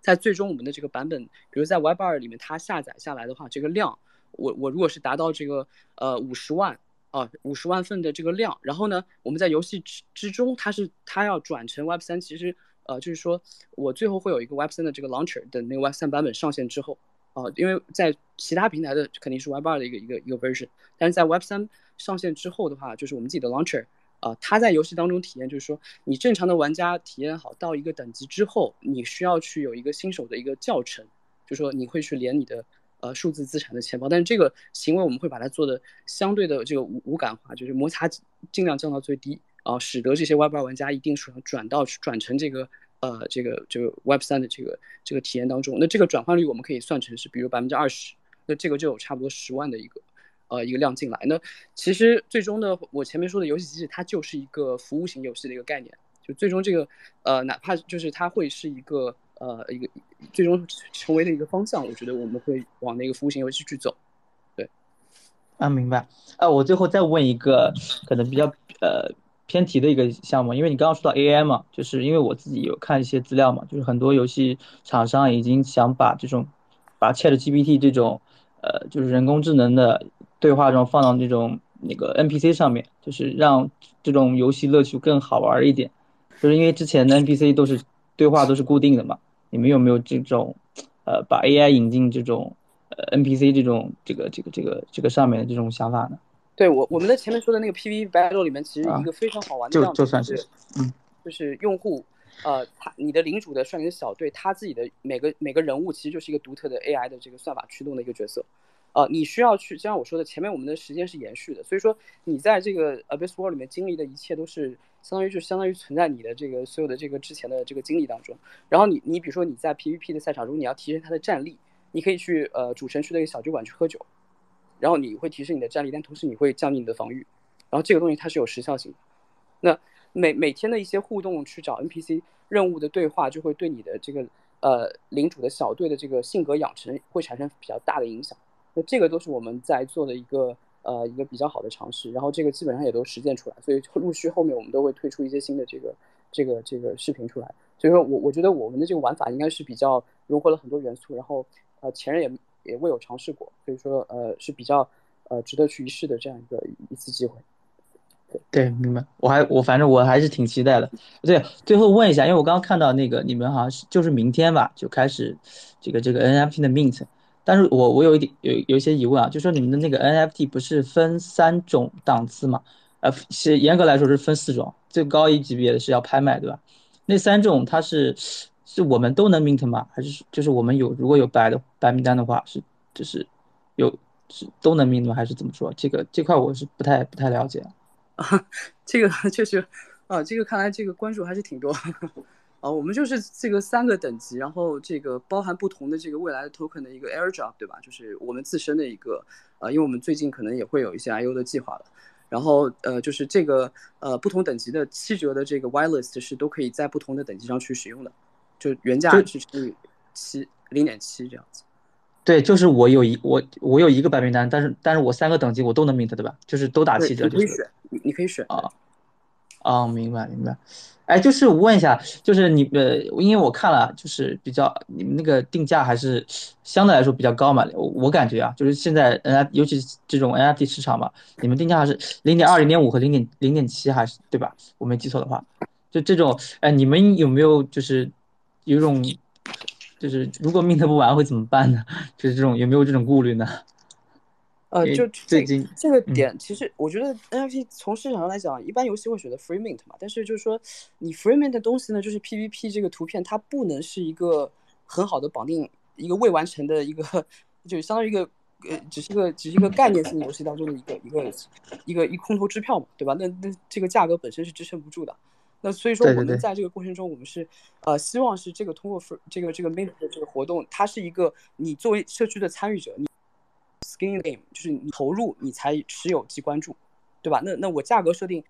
在最终我们的这个版本，比如在 Web 二里面它下载下来的话，这个量，我我如果是达到这个呃五十万啊五十万份的这个量，然后呢，我们在游戏之之中，它是它要转成 Web 三，其实呃就是说我最后会有一个 Web 三的这个 launcher 的那个 Web 三版本上线之后啊，因为在其他平台的肯定是 Web 二的一个一个一个 version，但是在 Web 三上线之后的话，就是我们自己的 launcher。啊，他在游戏当中体验就是说，你正常的玩家体验好到一个等级之后，你需要去有一个新手的一个教程，就说你会去连你的呃数字资产的钱包，但是这个行为我们会把它做的相对的这个无无感化，就是摩擦尽量降到最低啊，使得这些 Web 二玩家一定数量转到转成这个呃这个这个 Web 三的这个这个体验当中，那这个转换率我们可以算成是比如百分之二十，那这个就有差不多十万的一个。呃，一个量进来，那其实最终呢，我前面说的游戏机制，它就是一个服务型游戏的一个概念，就最终这个，呃，哪怕就是它会是一个，呃，一个最终成为的一个方向，我觉得我们会往那个服务型游戏去走。对，啊，明白。啊，我最后再问一个可能比较呃偏题的一个项目，因为你刚刚说到 AI 嘛，就是因为我自己有看一些资料嘛，就是很多游戏厂商已经想把这种把 ChatGPT 这种呃就是人工智能的。对话中放到那种那个 NPC 上面，就是让这种游戏乐趣更好玩一点。就是因为之前的 NPC 都是对话都是固定的嘛，你们有没有这种，呃，把 AI 引进这种呃 NPC 这种这个这个这个这个上面的这种想法呢？对我我们的前面说的那个 PVE battle 里面，其实一个非常好玩的就就算是，嗯，就是用户，呃，他你的领主的率领的小队，他自己的每个每个人物其实就是一个独特的 AI 的这个算法驱动的一个角色。呃，你需要去，就像我说的，前面我们的时间是延续的，所以说你在这个 Abyss World 里面经历的一切都是相当于就相当于存在你的这个所有的这个之前的这个经历当中。然后你你比如说你在 PVP 的赛场中，你要提升他的战力，你可以去呃主城区的一个小酒馆去喝酒，然后你会提升你的战力，但同时你会降低你的防御。然后这个东西它是有时效性的。那每每天的一些互动去找 NPC 任务的对话，就会对你的这个呃领主的小队的这个性格养成会产生比较大的影响。那这个都是我们在做的一个呃一个比较好的尝试，然后这个基本上也都实践出来，所以陆续后面我们都会推出一些新的这个这个这个视频出来。所以说我我觉得我们的这个玩法应该是比较融合了很多元素，然后呃前人也也未有尝试过，所以说呃是比较呃值得去一试的这样一个一次机会。对对，明白。我还我反正我还是挺期待的。对，最后问一下，因为我刚刚看到那个你们好像是就是明天吧就开始这个这个 NFT 的 mint。但是我我有一点有有一些疑问啊，就说你们的那个 NFT 不是分三种档次吗？呃，是严格来说是分四种，最高一级别的是要拍卖，对吧？那三种它是是我们都能 mint 吗？还是就是我们有如果有白的白名单的话，是就是有是都能 mint 吗？还是怎么说？这个这块我是不太不太了解啊。这个确实啊，这个看来这个关注还是挺多。啊，我们就是这个三个等级，然后这个包含不同的这个未来的 token 的一个 airdrop，对吧？就是我们自身的一个，呃，因为我们最近可能也会有一些 IO 的计划了，然后呃，就是这个呃不同等级的七折的这个 wireless 是都可以在不同的等级上去使用的，就原价是乘以七零点七这样子。对，就是我有一我我有一个白名单，但是但是我三个等级我都能 mint 对吧？就是都打七折，就是你可以选，你你可以选啊。哦，明白明白。哎，就是我问一下，就是你呃，因为我看了，就是比较你们那个定价还是相对来说比较高嘛。我我感觉啊，就是现在 N，尤其这种 NFT 市场嘛，你们定价还是零点二、零点五和零点零点七，还是对吧？我没记错的话，就这种，哎，你们有没有就是有种，就是如果 mint 不完会怎么办呢？就是这种有没有这种顾虑呢？呃，就最近这个点，其实我觉得 NFT 从市场上来讲，一般游戏会选择 free mint 嘛。但是就是说，你 free mint 的东西呢，就是 PVP 这个图片，它不能是一个很好的绑定一个未完成的一个，就相当于一个呃，只是一个只是一个概念性的游戏当中的一个一个一个一空头支票嘛，对吧？那那这个价格本身是支撑不住的。那所以说，我们在这个过程中，我们是呃，希望是这个通过 free 这个这个 mint 的这个活动，它是一个你作为社区的参与者，你。Skin game 就是你投入，你才持有及关注，对吧？那那我价格设定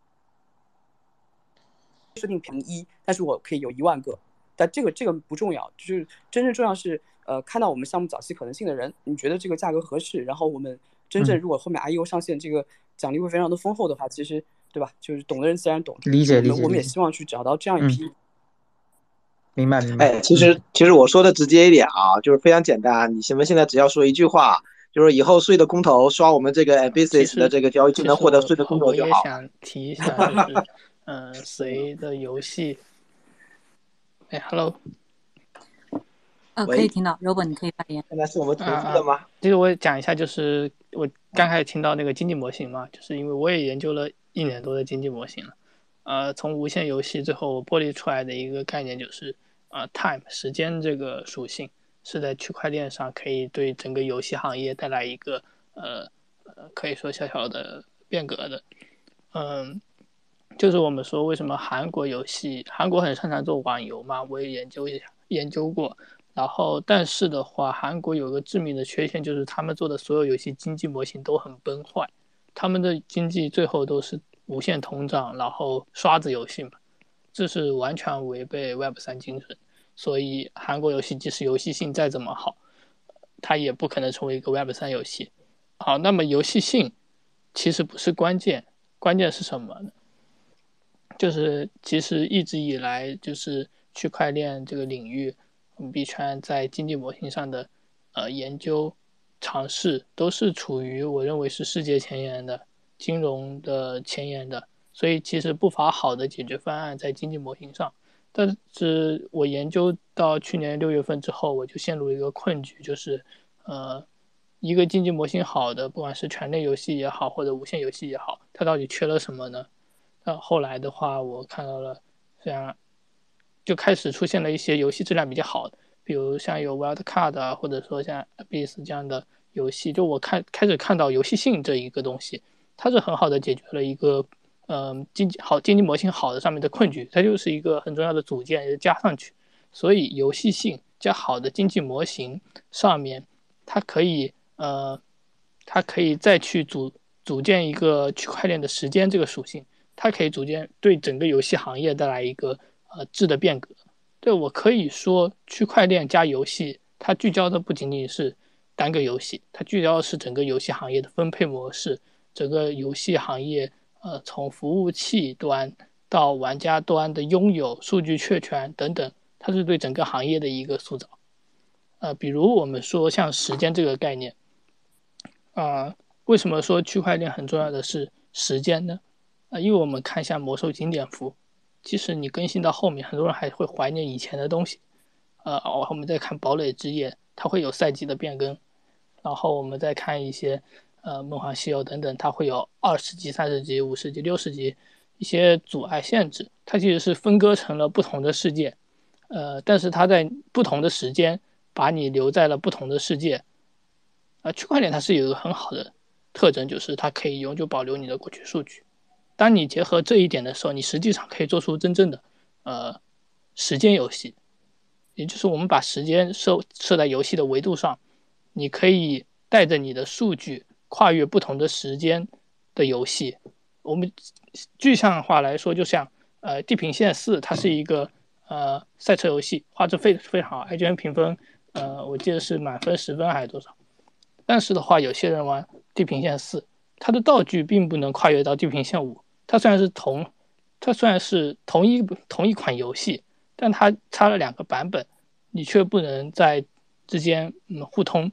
设定平一，但是我可以有一万个，但这个这个不重要，就是真正重要是呃看到我们项目早期可能性的人，你觉得这个价格合适，然后我们真正如果后面 IEO 上线，这个奖励会非常的丰厚的话，其实对吧？就是懂的人自然懂，理解理解。我们也希望去找到这样一批。明白明白。哎，其实其实我说的直接一点啊，就是非常简单，你什么现在只要说一句话。就是以后税的空投刷我们这个 Ambitious 的这个交易就能获得税的空投就好。我也想提一下，就是，嗯，谁的游戏？哎，Hello。嗯，可以听到。，Robin，你可以发言。现在是我们投资的吗？其实我讲一下，就是我刚开始听到那个经济模型嘛，就是因为我也研究了一年多的经济模型了。呃，从无限游戏最后剥离出来的一个概念就是，呃，time 时间这个属性。是在区块链上可以对整个游戏行业带来一个呃呃可以说小小的变革的，嗯，就是我们说为什么韩国游戏韩国很擅长做网游嘛，我也研究一下研究过，然后但是的话，韩国有个致命的缺陷就是他们做的所有游戏经济模型都很崩坏，他们的经济最后都是无限通胀，然后刷子游戏嘛，这是完全违背 Web 三精神。所以韩国游戏即使游戏性再怎么好，它也不可能成为一个 Web 三游戏。好，那么游戏性其实不是关键，关键是什么呢？就是其实一直以来就是区块链这个领域，我们币圈在经济模型上的呃研究尝试都是处于我认为是世界前沿的金融的前沿的，所以其实不乏好的解决方案在经济模型上。但是我研究到去年六月份之后，我就陷入一个困局，就是，呃，一个经济模型好的，不管是全类游戏也好，或者无限游戏也好，它到底缺了什么呢？那后来的话，我看到了，像，就开始出现了一些游戏质量比较好的，比如像有 Wild Card 啊，或者说像 Abyss 这样的游戏，就我看开始看到游戏性这一个东西，它是很好的解决了一个。嗯，经济好，经济模型好的上面的困局，它就是一个很重要的组件，加上去，所以游戏性加好的经济模型上面，它可以呃，它可以再去组组建一个区块链的时间这个属性，它可以组建对整个游戏行业带来一个呃质的变革。对我可以说，区块链加游戏，它聚焦的不仅仅是单个游戏，它聚焦的是整个游戏行业的分配模式，整个游戏行业。呃，从服务器端到玩家端的拥有、数据确权等等，它是对整个行业的一个塑造。呃，比如我们说像时间这个概念，啊，为什么说区块链很重要的是时间呢？啊，因为我们看一下魔兽经典服，即使你更新到后面，很多人还会怀念以前的东西。呃，我们再看堡垒之夜，它会有赛季的变更，然后我们再看一些。呃，梦幻西游等等，它会有二十级、三十级、五十级、六十级一些阻碍限制，它其实是分割成了不同的世界，呃，但是它在不同的时间把你留在了不同的世界。啊，区块链它是有一个很好的特征，就是它可以永久保留你的过去数据。当你结合这一点的时候，你实际上可以做出真正的呃时间游戏，也就是我们把时间设设在游戏的维度上，你可以带着你的数据。跨越不同的时间的游戏，我们具象化来说，就像呃《地平线四》，它是一个呃赛车游戏，画质非非常好，IGN 评分呃，我记得是满分十分还是多少？但是的话，有些人玩《地平线四》，它的道具并不能跨越到《地平线五》。它虽然是同，它虽然是同一同一款游戏，但它差了两个版本，你却不能在之间嗯互通。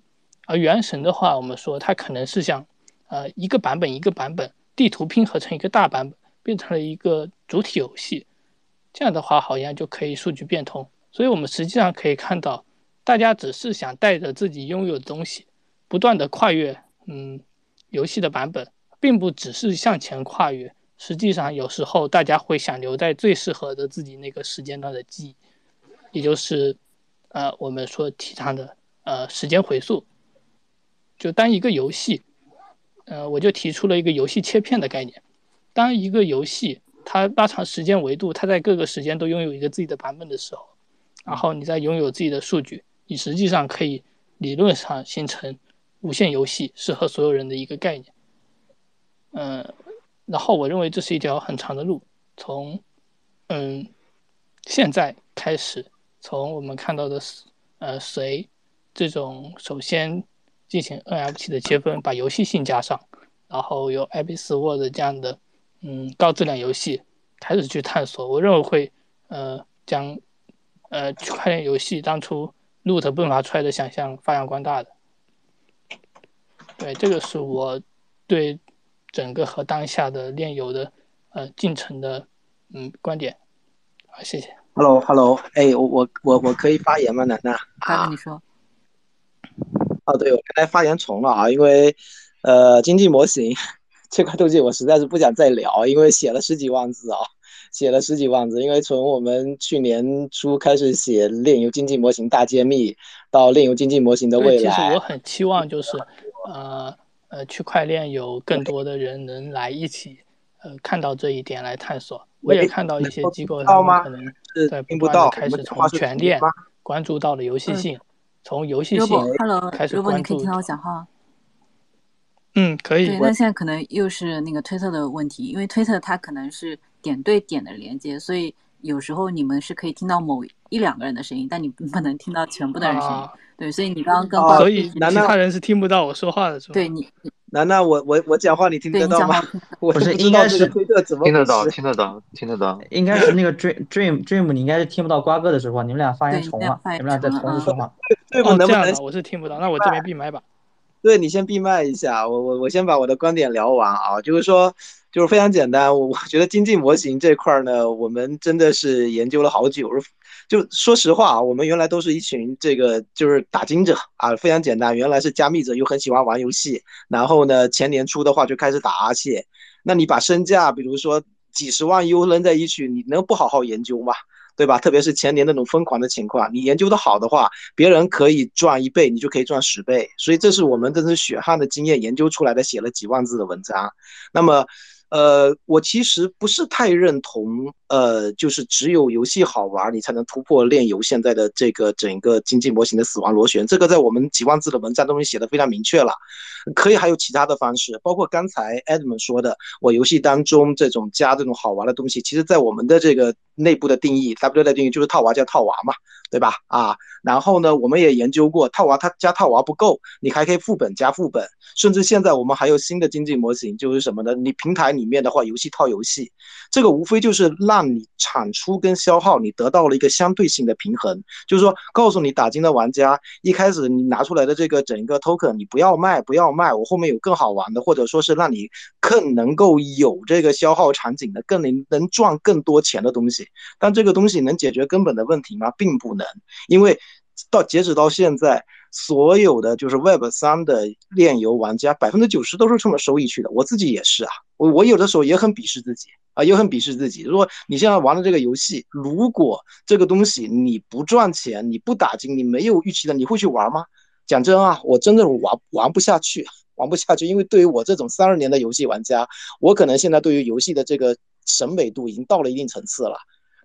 而《原神》的话，我们说它可能是像，呃，一个版本一个版本地图拼合成一个大版本，变成了一个主体游戏，这样的话好像就可以数据变通。所以我们实际上可以看到，大家只是想带着自己拥有的东西。不断的跨越，嗯，游戏的版本，并不只是向前跨越，实际上有时候大家会想留在最适合的自己那个时间段的记忆，也就是，呃，我们说提倡的，呃，时间回溯。就当一个游戏，呃，我就提出了一个游戏切片的概念。当一个游戏它拉长时间维度，它在各个时间都拥有一个自己的版本的时候，然后你再拥有自己的数据，你实际上可以理论上形成。无限游戏适合所有人的一个概念，嗯，然后我认为这是一条很长的路，从嗯现在开始，从我们看到的呃随这种首先进行 NFT 的切分，把游戏性加上，然后由 Abyss World 这样的嗯高质量游戏开始去探索，我认为会呃将呃区块链游戏当初 Root 迸发出来的想象发扬光大的。对，这个是我对整个和当下的炼油的呃进程的嗯观点。好，谢谢。Hello，Hello，哎，我我我我可以发言吗，楠楠？啊，你说。哦，对，我刚才发言重了啊，因为呃，经济模型这块东西我实在是不想再聊，因为写了十几万字啊。写了十几万字，因为从我们去年初开始写炼油经济模型大揭秘，到炼油经济模型的未来，其实我很期望就是，呃呃，区块链有更多的人能来一起，呃，看到这一点来探索。我也看到一些机构他们可能在不断的开始从全链关注到了游戏性，从游戏性开始关注。你可以听到我讲话。嗯，可以。对，那现在可能又是那个推特的问题，因为推特它可能是。点对点的连接，所以有时候你们是可以听到某一两个人的声音，但你不能听到全部的人声音。对，所以你刚刚跟所以其他人是听不到我说话的，是吧？对你，楠楠，我我我讲话你听得到吗？不是，应该是听得到，听得到，听得到。应该是那个 Dream Dream Dream，你应该是听不到瓜哥的说话，你们俩发言重了，你们俩在同时说话。对，哦，这样的，我是听不到，那我这边闭麦吧。对你先闭麦一下，我我我先把我的观点聊完啊，就是说。就是非常简单，我我觉得经济模型这块呢，我们真的是研究了好久。就说实话啊，我们原来都是一群这个就是打金者啊，非常简单。原来是加密者，又很喜欢玩游戏，然后呢，前年初的话就开始打阿谢。那你把身价，比如说几十万 U 扔在一起，你能不好好研究吗？对吧？特别是前年那种疯狂的情况，你研究的好的话，别人可以赚一倍，你就可以赚十倍。所以这是我们这是血汗的经验研究出来的，写了几万字的文章。那么。呃，我其实不是太认同，呃，就是只有游戏好玩，你才能突破炼游现在的这个整个经济模型的死亡螺旋。这个在我们几万字的文章中写的非常明确了，可以还有其他的方式，包括刚才 Edmund 说的，我游戏当中这种加这种好玩的东西，其实在我们的这个内部的定义，W 的定义就是套娃加套娃嘛，对吧？啊，然后呢，我们也研究过套娃，它加套娃不够，你还可以副本加副本，甚至现在我们还有新的经济模型，就是什么呢？你平台。里面的话，游戏套游戏，这个无非就是让你产出跟消耗，你得到了一个相对性的平衡。就是说，告诉你打金的玩家，一开始你拿出来的这个整个 token，你不要卖，不要卖，我后面有更好玩的，或者说是让你更能够有这个消耗场景的，更能能赚更多钱的东西。但这个东西能解决根本的问题吗？并不能，因为到截止到现在。所有的就是 Web 三的炼油玩家，百分之九十都是冲着收益去的。我自己也是啊，我我有的时候也很鄙视自己啊，也很鄙视自己。如果你现在玩的这个游戏，如果这个东西你不赚钱，你不打金，你没有预期的，你会去玩吗？讲真啊，我真的玩玩不下去，玩不下去。因为对于我这种三十年的游戏玩家，我可能现在对于游戏的这个审美度已经到了一定层次了。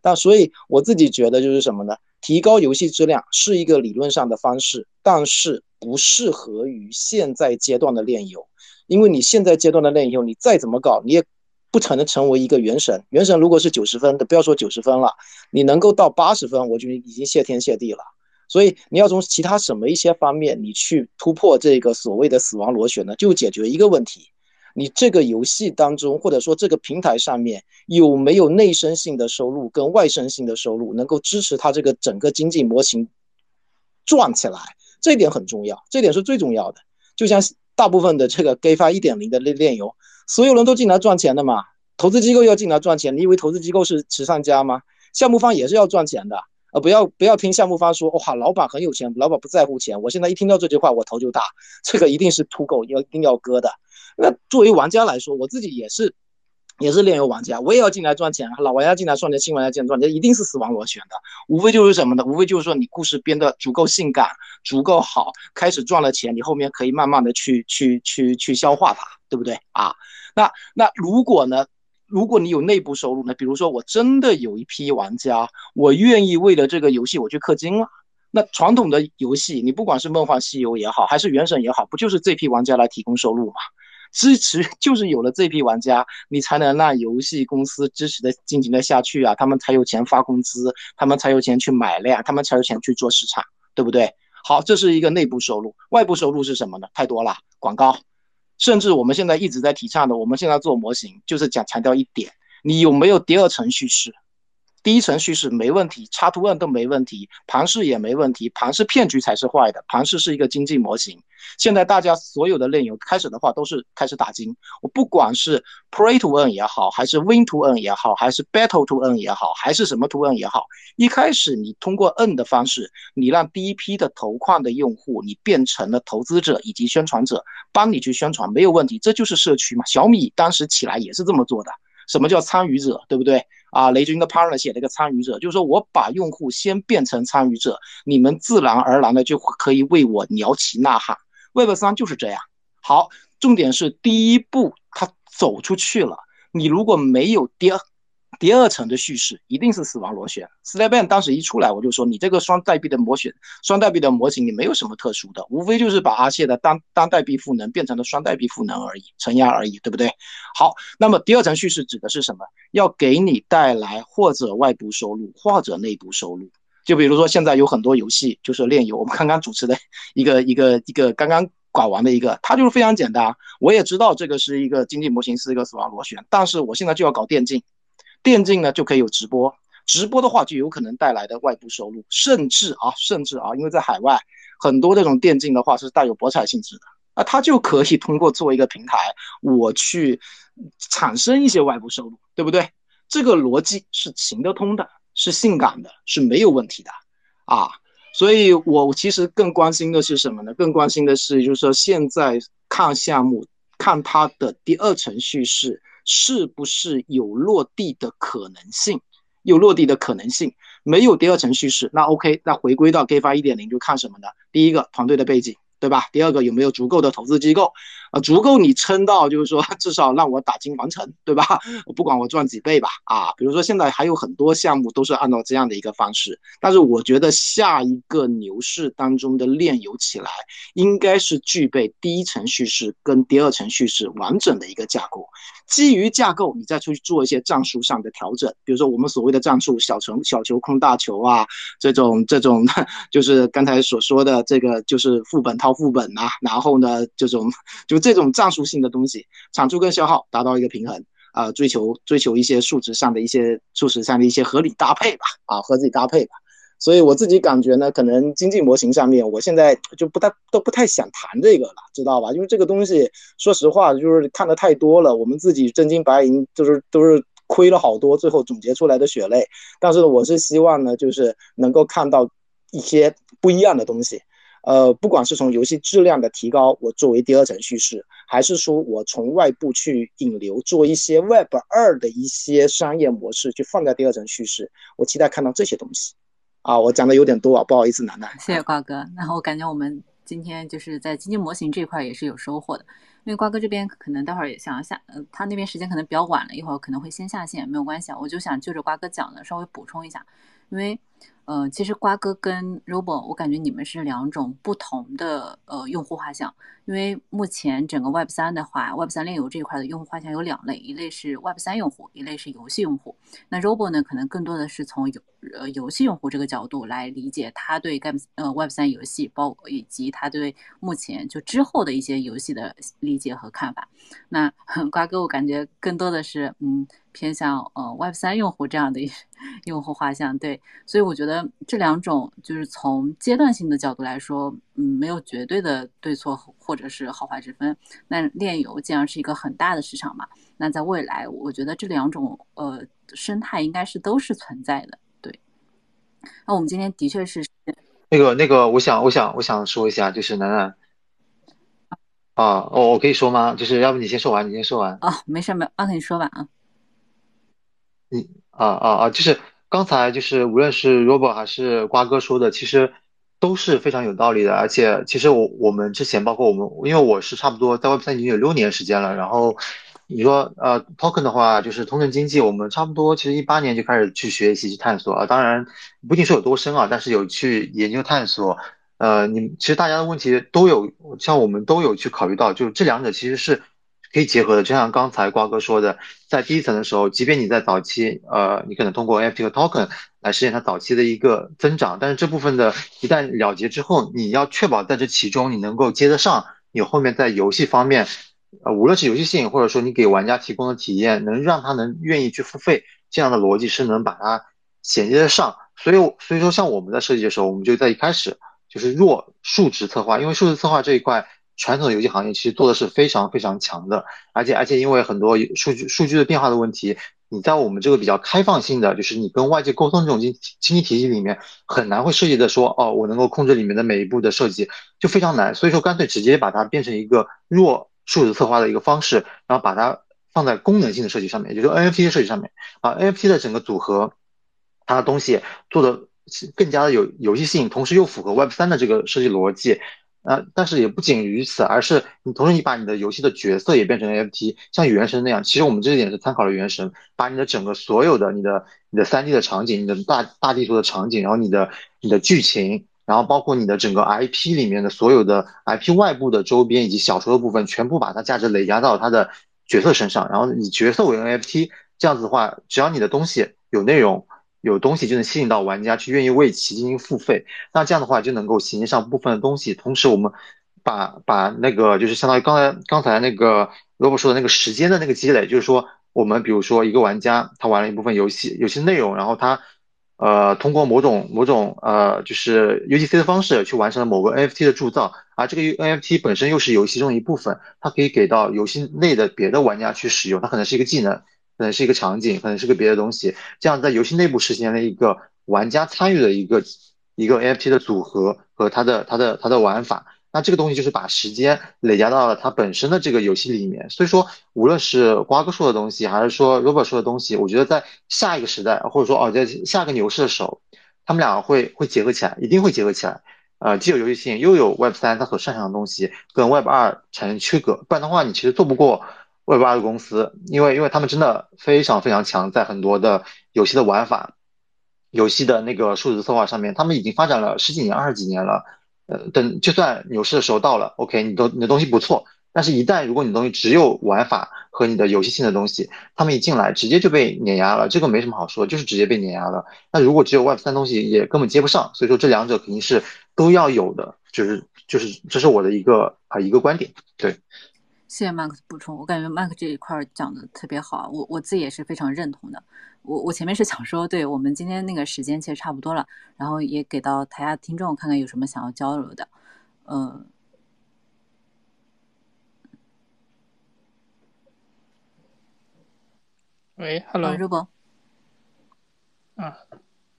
但所以我自己觉得就是什么呢？提高游戏质量是一个理论上的方式，但是不适合于现在阶段的炼油，因为你现在阶段的炼油，你再怎么搞，你也不可能成为一个原神。原神如果是九十分的，不要说九十分了，你能够到八十分，我觉得已经谢天谢地了。所以你要从其他什么一些方面，你去突破这个所谓的死亡螺旋呢？就解决一个问题：你这个游戏当中，或者说这个平台上面有没有内生性的收入跟外生性的收入，能够支持它这个整个经济模型转起来？这点很重要，这点是最重要的。就像大部分的这个 GameFi 一点零的链链游，所有人都进来赚钱的嘛，投资机构要进来赚钱，你以为投资机构是慈善家吗？项目方也是要赚钱的。呃，不要不要听项目方说，哇，老板很有钱，老板不在乎钱。我现在一听到这句话，我头就大。这个一定是土狗，要一定要割的。那作为玩家来说，我自己也是，也是炼油玩家，我也要进来赚钱。老玩家进来赚钱，新玩家进来赚钱，一定是死亡螺旋的。无非就是什么呢？无非就是说你故事编的足够性感，足够好，开始赚了钱，你后面可以慢慢的去去去去消化它，对不对啊？那那如果呢？如果你有内部收入呢？比如说，我真的有一批玩家，我愿意为了这个游戏我去氪金了。那传统的游戏，你不管是梦幻西游也好，还是原神也好，不就是这批玩家来提供收入吗？支持 就是有了这批玩家，你才能让游戏公司支持的进行的下去啊，他们才有钱发工资，他们才有钱去买量，他们才有钱去做市场，对不对？好，这是一个内部收入。外部收入是什么呢？太多了，广告。甚至我们现在一直在提倡的，我们现在做模型就是讲强调一点：你有没有第二层叙事？第一层叙事没问题，插图案都没问题，庞氏也没问题，庞氏骗局才是坏的。庞氏是一个经济模型。现在大家所有的内容开始的话都是开始打金。我不管是 Pray to Earn 也好，还是 Win to Earn 也好，还是 Battle to Earn 也好，还是什么 to Earn 也好，一开始你通过 n 的方式，你让第一批的投矿的用户，你变成了投资者以及宣传者，帮你去宣传没有问题，这就是社区嘛。小米当时起来也是这么做的。什么叫参与者，对不对？啊，雷军的 partner 写了一个参与者，就是说我把用户先变成参与者，你们自然而然的就可以为我摇旗呐喊。Web 三就是这样。好，重点是第一步，他走出去了。你如果没有第二。第二层的叙事一定是死亡螺旋。s l a b a n 当时一出来，我就说你这个双代币的模型，双代币的模型你没有什么特殊的，无非就是把阿谢的单单代币赋能变成了双代币赋能而已，承压而已，对不对？好，那么第二层叙事指的是什么？要给你带来或者外部收入，或者内部收入。就比如说现在有很多游戏就是炼油，我们刚刚主持的一个一个一个刚刚搞完的一个，它就是非常简单。我也知道这个是一个经济模型，是一个死亡螺旋，但是我现在就要搞电竞。电竞呢就可以有直播，直播的话就有可能带来的外部收入，甚至啊，甚至啊，因为在海外很多这种电竞的话是带有博彩性质的，那它就可以通过做一个平台，我去产生一些外部收入，对不对？这个逻辑是行得通的，是性感的，是没有问题的啊。所以我其实更关心的是什么呢？更关心的是，就是说现在看项目，看它的第二程序是。是不是有落地的可能性？有落地的可能性，没有第二层叙事，那 OK，那回归到 GAFA 一点零就看什么呢？第一个团队的背景。对吧？第二个有没有足够的投资机构啊？足够你撑到，就是说至少让我打金完成，对吧？不管我赚几倍吧，啊，比如说现在还有很多项目都是按照这样的一个方式，但是我觉得下一个牛市当中的炼油起来，应该是具备第一层叙事跟第二层叙事完整的一个架构，基于架构你再出去做一些战术上的调整，比如说我们所谓的战术小球小球控大球啊，这种这种就是刚才所说的这个就是副本套。副本呐，然后呢，这种就这种战术性的东西，产出跟消耗达到一个平衡啊，追求追求一些数值上的一些数值上的一些合理搭配吧，啊，合理搭配吧。所以我自己感觉呢，可能经济模型上面，我现在就不太都不太想谈这个了，知道吧？因为这个东西，说实话，就是看的太多了，我们自己真金白银就是都是亏了好多，最后总结出来的血泪。但是我是希望呢，就是能够看到一些不一样的东西。呃，不管是从游戏质量的提高，我作为第二层叙事，还是说我从外部去引流，做一些 Web 二的一些商业模式，去放在第二层叙事，我期待看到这些东西。啊，我讲的有点多啊，不好意思，楠楠。谢谢瓜哥。然后我感觉我们今天就是在经济模型这块也是有收获的，因为瓜哥这边可能待会儿也想要下，呃，他那边时间可能比较晚了，一会儿可能会先下线，没有关系啊，我就想就着瓜哥讲的稍微补充一下，因为呃，其实瓜哥跟 Robo，我感觉你们是两种不同的呃用户画像，因为目前整个 Web 三的话，Web 三链游这一块的用户画像有两类，一类是 Web 三用户，一类是游戏用户。那 Robo 呢，可能更多的是从游呃游戏用户这个角度来理解他对 Game 呃 Web 三游戏，包括以及他对目前就之后的一些游戏的理解和看法。那 瓜哥，我感觉更多的是嗯。偏向呃 Web 三用户这样的 用户画像，对，所以我觉得这两种就是从阶段性的角度来说，嗯，没有绝对的对错或者是好坏之分。那炼油既然是一个很大的市场嘛，那在未来，我觉得这两种呃生态应该是都是存在的，对。那我们今天的确是那个那个，我想我想我想说一下，就是楠楠啊，我我可以说吗？就是要不你先说完，你先说完哦，没事没，阿肯你说吧啊。你啊啊啊！就是刚才就是无论是 Robo 还是瓜哥说的，其实都是非常有道理的。而且其实我我们之前包括我们，因为我是差不多在 Web 三已经有六年时间了。然后你说呃 Token 的话，就是通证经济，我们差不多其实一八年就开始去学习去探索啊。当然不一定说有多深啊，但是有去研究探索。呃，你其实大家的问题都有，像我们都有去考虑到，就这两者其实是。可以结合的，就像刚才瓜哥说的，在第一层的时候，即便你在早期，呃，你可能通过 NFT 和 Token 来实现它早期的一个增长，但是这部分的一旦了结之后，你要确保在这其中你能够接得上，你后面在游戏方面，呃，无论是游戏性或者说你给玩家提供的体验，能让他能愿意去付费，这样的逻辑是能把它衔接得上。所以，所以说像我们在设计的时候，我们就在一开始就是弱数值策划，因为数字策划这一块。传统的游戏行业其实做的是非常非常强的，而且而且因为很多数据数据的变化的问题，你在我们这个比较开放性的，就是你跟外界沟通这种经经济体系里面，很难会涉及的说，哦，我能够控制里面的每一步的设计，就非常难。所以说干脆直接把它变成一个弱数字策划的一个方式，然后把它放在功能性的设计上面，也就是 NFT 的设计上面，把 NFT 的整个组合，它的东西做的更加的有游戏性，同时又符合 Web 三的这个设计逻辑。呃，但是也不仅于此，而是你同时你把你的游戏的角色也变成 NFT，像原神那样。其实我们这一点是参考了原神，把你的整个所有的你的你的三 D 的场景，你的大大地图的场景，然后你的你的剧情，然后包括你的整个 IP 里面的所有的 IP 外部的周边以及小说的部分，全部把它价值累加到它的角色身上，然后以角色为 NFT，这样子的话，只要你的东西有内容。有东西就能吸引到玩家去愿意为其进行付费，那这样的话就能够衔接上部分的东西。同时，我们把把那个就是相当于刚才刚才那个萝卜说的那个时间的那个积累，就是说我们比如说一个玩家他玩了一部分游戏游戏内容，然后他呃通过某种某种呃就是 UGC 的方式去完成了某个 NFT 的铸造，而这个 NFT 本身又是游戏中一部分，它可以给到游戏内的别的玩家去使用，它可能是一个技能。可能是一个场景，可能是个别的东西，这样在游戏内部实现了一个玩家参与的一个一个 NFT 的组合和它的它的它的玩法。那这个东西就是把时间累加到了它本身的这个游戏里面。所以说，无论是瓜哥说的东西，还是说 Robert 说的东西，我觉得在下一个时代，或者说哦，在下个牛市的时候，他们两个会会结合起来，一定会结合起来。呃，既有游戏性，又有 Web 三它所擅长的东西跟 Web 二产生区隔，不然的话，你其实做不过。Web 二的公司，因为因为他们真的非常非常强，在很多的游戏的玩法、游戏的那个数字策划上面，他们已经发展了十几年、二十几年了。呃，等就算牛市的时候到了，OK，你都你的东西不错，但是一旦如果你的东西只有玩法和你的游戏性的东西，他们一进来直接就被碾压了，这个没什么好说，就是直接被碾压了。那如果只有 Web 三东西，也根本接不上。所以说这两者肯定是都要有的，就是就是这是我的一个啊一个观点，对。谢谢 Mark 补充，我感觉 Mark 这一块讲的特别好，我我自己也是非常认同的。我我前面是想说，对我们今天那个时间其实差不多了，然后也给到台下听众看看有什么想要交流的。嗯，喂，Hello，啊，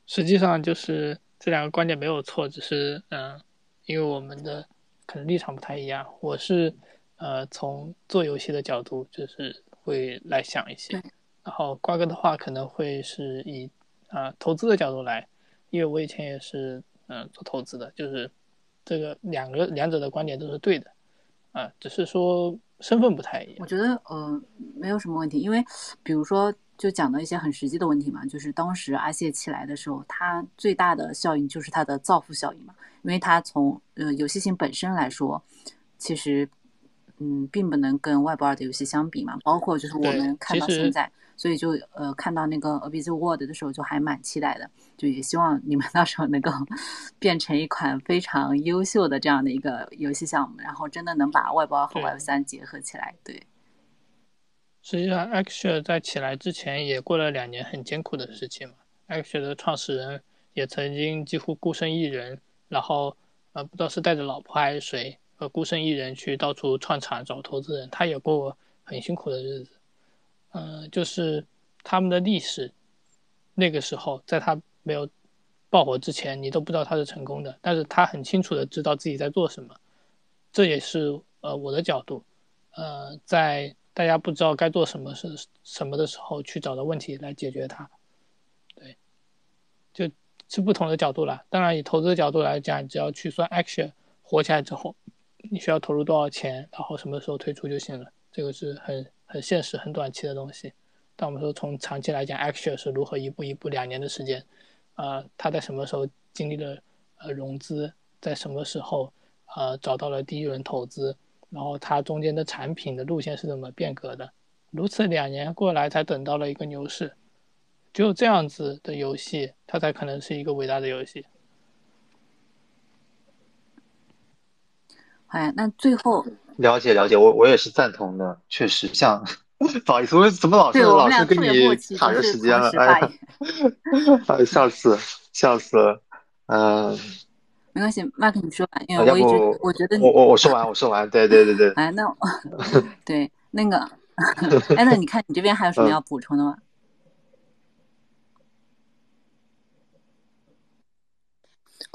实际上就是这两个观点没有错，只是嗯，因为我们的可能立场不太一样，我是。呃，从做游戏的角度，就是会来想一些。然后瓜哥的话，可能会是以啊投资的角度来，因为我以前也是嗯做投资的，就是这个两个两者的观点都是对的，啊，只是说身份不太一样。我觉得呃没有什么问题，因为比如说就讲到一些很实际的问题嘛，就是当时阿谢起来的时候，他最大的效应就是它的造富效应嘛，因为他从呃游戏性本身来说，其实嗯并不能跟外部二的游戏相比嘛，包括就是我们看到现在。所以就呃看到那个《A Busy World》的时候，就还蛮期待的，就也希望你们 到时候能够 变成一款非常优秀的这样的一个游戏项目，然后真的能把外包和 Web 三结合起来。对。实际上 x a 在起来之前也过了两年很艰苦的时期嘛。x a 的创始人也曾经几乎孤身一人，然后呃不知道是带着老婆还是谁，呃孤身一人去到处创厂找投资人，他也过过很辛苦的日子。嗯，就是他们的历史，那个时候在他没有爆火之前，你都不知道他是成功的，但是他很清楚的知道自己在做什么，这也是呃我的角度，呃，在大家不知道该做什么是什么的时候，去找到问题来解决它，对，就是不同的角度了。当然，以投资的角度来讲，只要去算 action 火起来之后，你需要投入多少钱，然后什么时候退出就行了，这个是很。很现实、很短期的东西，但我们说从长期来讲，Action 是如何一步一步两年的时间，呃，他在什么时候经历了呃融资，在什么时候呃找到了第一轮投资，然后它中间的产品的路线是怎么变革的，如此两年过来才等到了一个牛市，只有这样子的游戏，它才可能是一个伟大的游戏。哎，那最后。了解了解，我我也是赞同的，确实像，不好意思，我怎么老是老是跟你卡着时间了？哎，笑死笑死了，嗯，没关系，麦克你说吧，因为我一直我觉得我我我说完我说完，对对对对，哎，那对那个，哎，那你看你这边还有什么要补充的吗？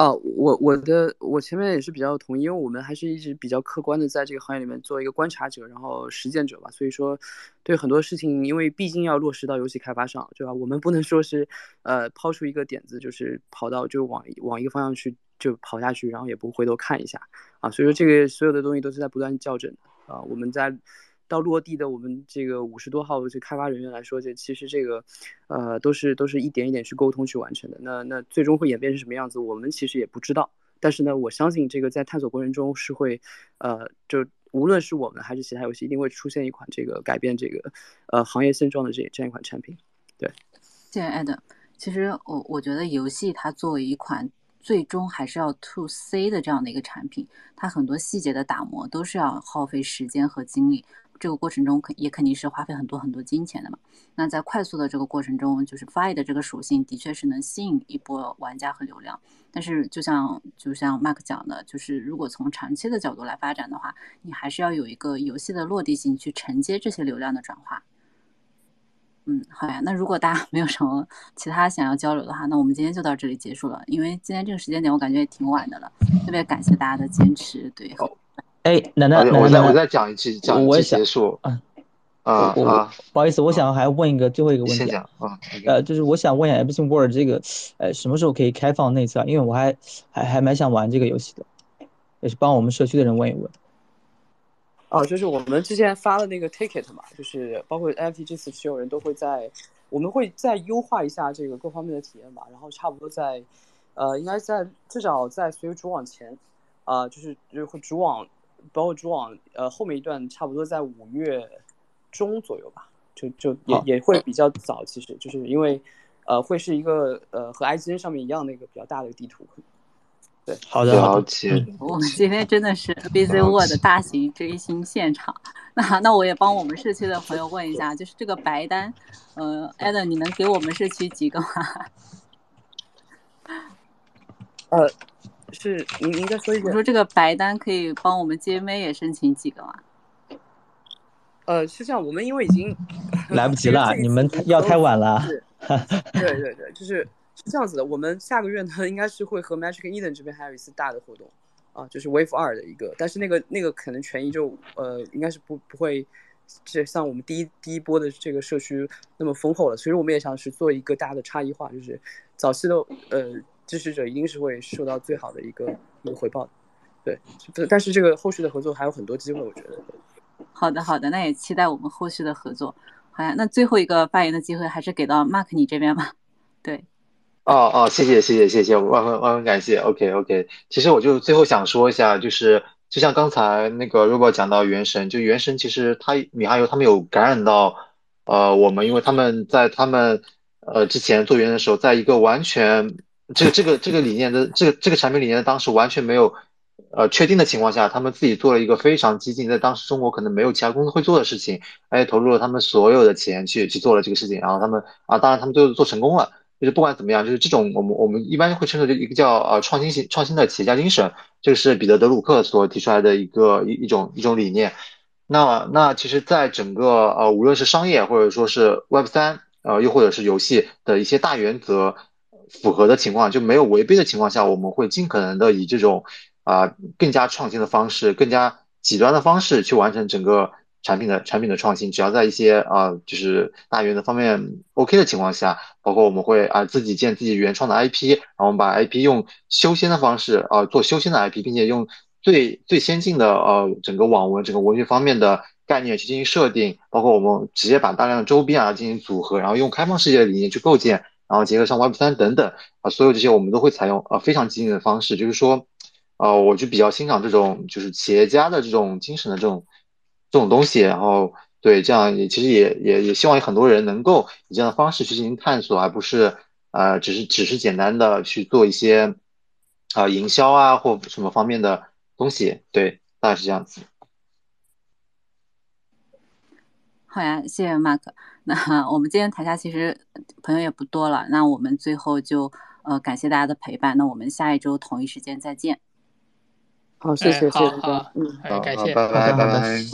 哦，我我的我前面也是比较同意，因为我们还是一直比较客观的在这个行业里面做一个观察者，然后实践者吧。所以说，对很多事情，因为毕竟要落实到游戏开发上，对吧？我们不能说是，呃，抛出一个点子，就是跑到就往往一个方向去就跑下去，然后也不回头看一下啊。所以说，这个所有的东西都是在不断校正啊。我们在。到落地的我们这个五十多号这开发人员来说，这其实这个，呃，都是都是一点一点去沟通去完成的。那那最终会演变成什么样子，我们其实也不知道。但是呢，我相信这个在探索过程中是会，呃，就无论是我们还是其他游戏，一定会出现一款这个改变这个，呃，行业现状的这这样一款产品。对，谢谢艾德。其实我我觉得游戏它作为一款最终还是要 to C 的这样的一个产品，它很多细节的打磨都是要耗费时间和精力。这个过程中肯也肯定是花费很多很多金钱的嘛。那在快速的这个过程中，就是 Fi 的这个属性的确是能吸引一波玩家和流量。但是就像就像 Mark 讲的，就是如果从长期的角度来发展的话，你还是要有一个游戏的落地性去承接这些流量的转化。嗯，好呀。那如果大家没有什么其他想要交流的话，那我们今天就到这里结束了。因为今天这个时间点我感觉也挺晚的了，特别感谢大家的坚持。对。哎，奶奶，我再我再讲一句，讲一句结束。嗯，啊啊，不好意思，我想还问一个最后一个问题。先讲啊。呃，就是我想问一下 Epic World 这个，呃，什么时候可以开放内测？因为我还还还蛮想玩这个游戏的，也是帮我们社区的人问一问。哦，就是我们之前发的那个 ticket 嘛，就是包括 NFT 这次持有人都会在，我们会再优化一下这个各方面的体验吧，然后差不多在，呃，应该在至少在所有主网前，啊，就是就是会主网。包括主网，呃，后面一段差不多在五月中左右吧，就就也也会比较早，其实就是因为，呃，会是一个呃和 IGN 上面一样的一个比较大的地图。对，好的，了解。我们今天真的是 Busy World 大型追星现场。那那我也帮我们社区的朋友问一下，就是这个白单，呃，Adam，你能给我们社区几个吗？呃。是，您您再说一遍。我说这个白单可以帮我们接妹也申请几个吗？呃，是这样，我们因为已经 来不及了，你们要太晚了。对对对，就是是这样子的。我们下个月呢，应该是会和 Magic Eden 这边还有一次大的活动啊，就是 Wave 二的一个，但是那个那个可能权益就呃，应该是不不会这像我们第一第一波的这个社区那么丰厚了。所以我们也想是做一个大的差异化，就是早期的呃。支持者一定是会受到最好的一个一个回报的，对，但是这个后续的合作还有很多机会，我觉得。好的，好的，那也期待我们后续的合作。好呀，那最后一个发言的机会还是给到 Mark 你这边吧。对，哦哦，谢谢谢谢谢谢，万分万分感谢。OK OK，其实我就最后想说一下，就是就像刚才那个 Robert 讲到原神，就原神其实他米哈游他们有感染到呃我们，因为他们在他们呃之前做原神的时候，在一个完全这个这个这个理念的这个这个产品理念当时完全没有呃确定的情况下，他们自己做了一个非常激进，在当时中国可能没有其他公司会做的事情，而且投入了他们所有的钱去去做了这个事情，然后他们啊，当然他们最后做成功了。就是不管怎么样，就是这种我们我们一般会称作就一个叫呃创新型创新的企业家精神，这个是彼得德鲁克所提出来的一个一一种一种理念。那那其实，在整个呃无论是商业或者说是 Web 三呃又或者是游戏的一些大原则符合的情况，就没有违背的情况下，我们会尽可能的以这种啊更加创新的方式，更加极端的方式去完成整个。产品的产品的创新，只要在一些啊，就是大原则方面 OK 的情况下，包括我们会啊自己建自己原创的 IP，然后我们把 IP 用修仙的方式啊做修仙的 IP，并且用最最先进的呃整个网文整个文学方面的概念去进行设定，包括我们直接把大量的周边啊进行组合，然后用开放世界的理念去构建，然后结合上 Web 三等等啊，所有这些我们都会采用呃非常激进的方式，就是说，呃，我就比较欣赏这种就是企业家的这种精神的这种。这种东西，然后对这样也其实也也也希望有很多人能够以这样的方式去进行探索，而不是呃只是只是简单的去做一些啊营销啊或什么方面的东西，对，大概是这样子。好呀，谢谢 Mark。那我们今天台下其实朋友也不多了，那我们最后就呃感谢大家的陪伴，那我们下一周同一时间再见。好，谢谢，谢谢大家，嗯，感谢，拜拜，拜拜。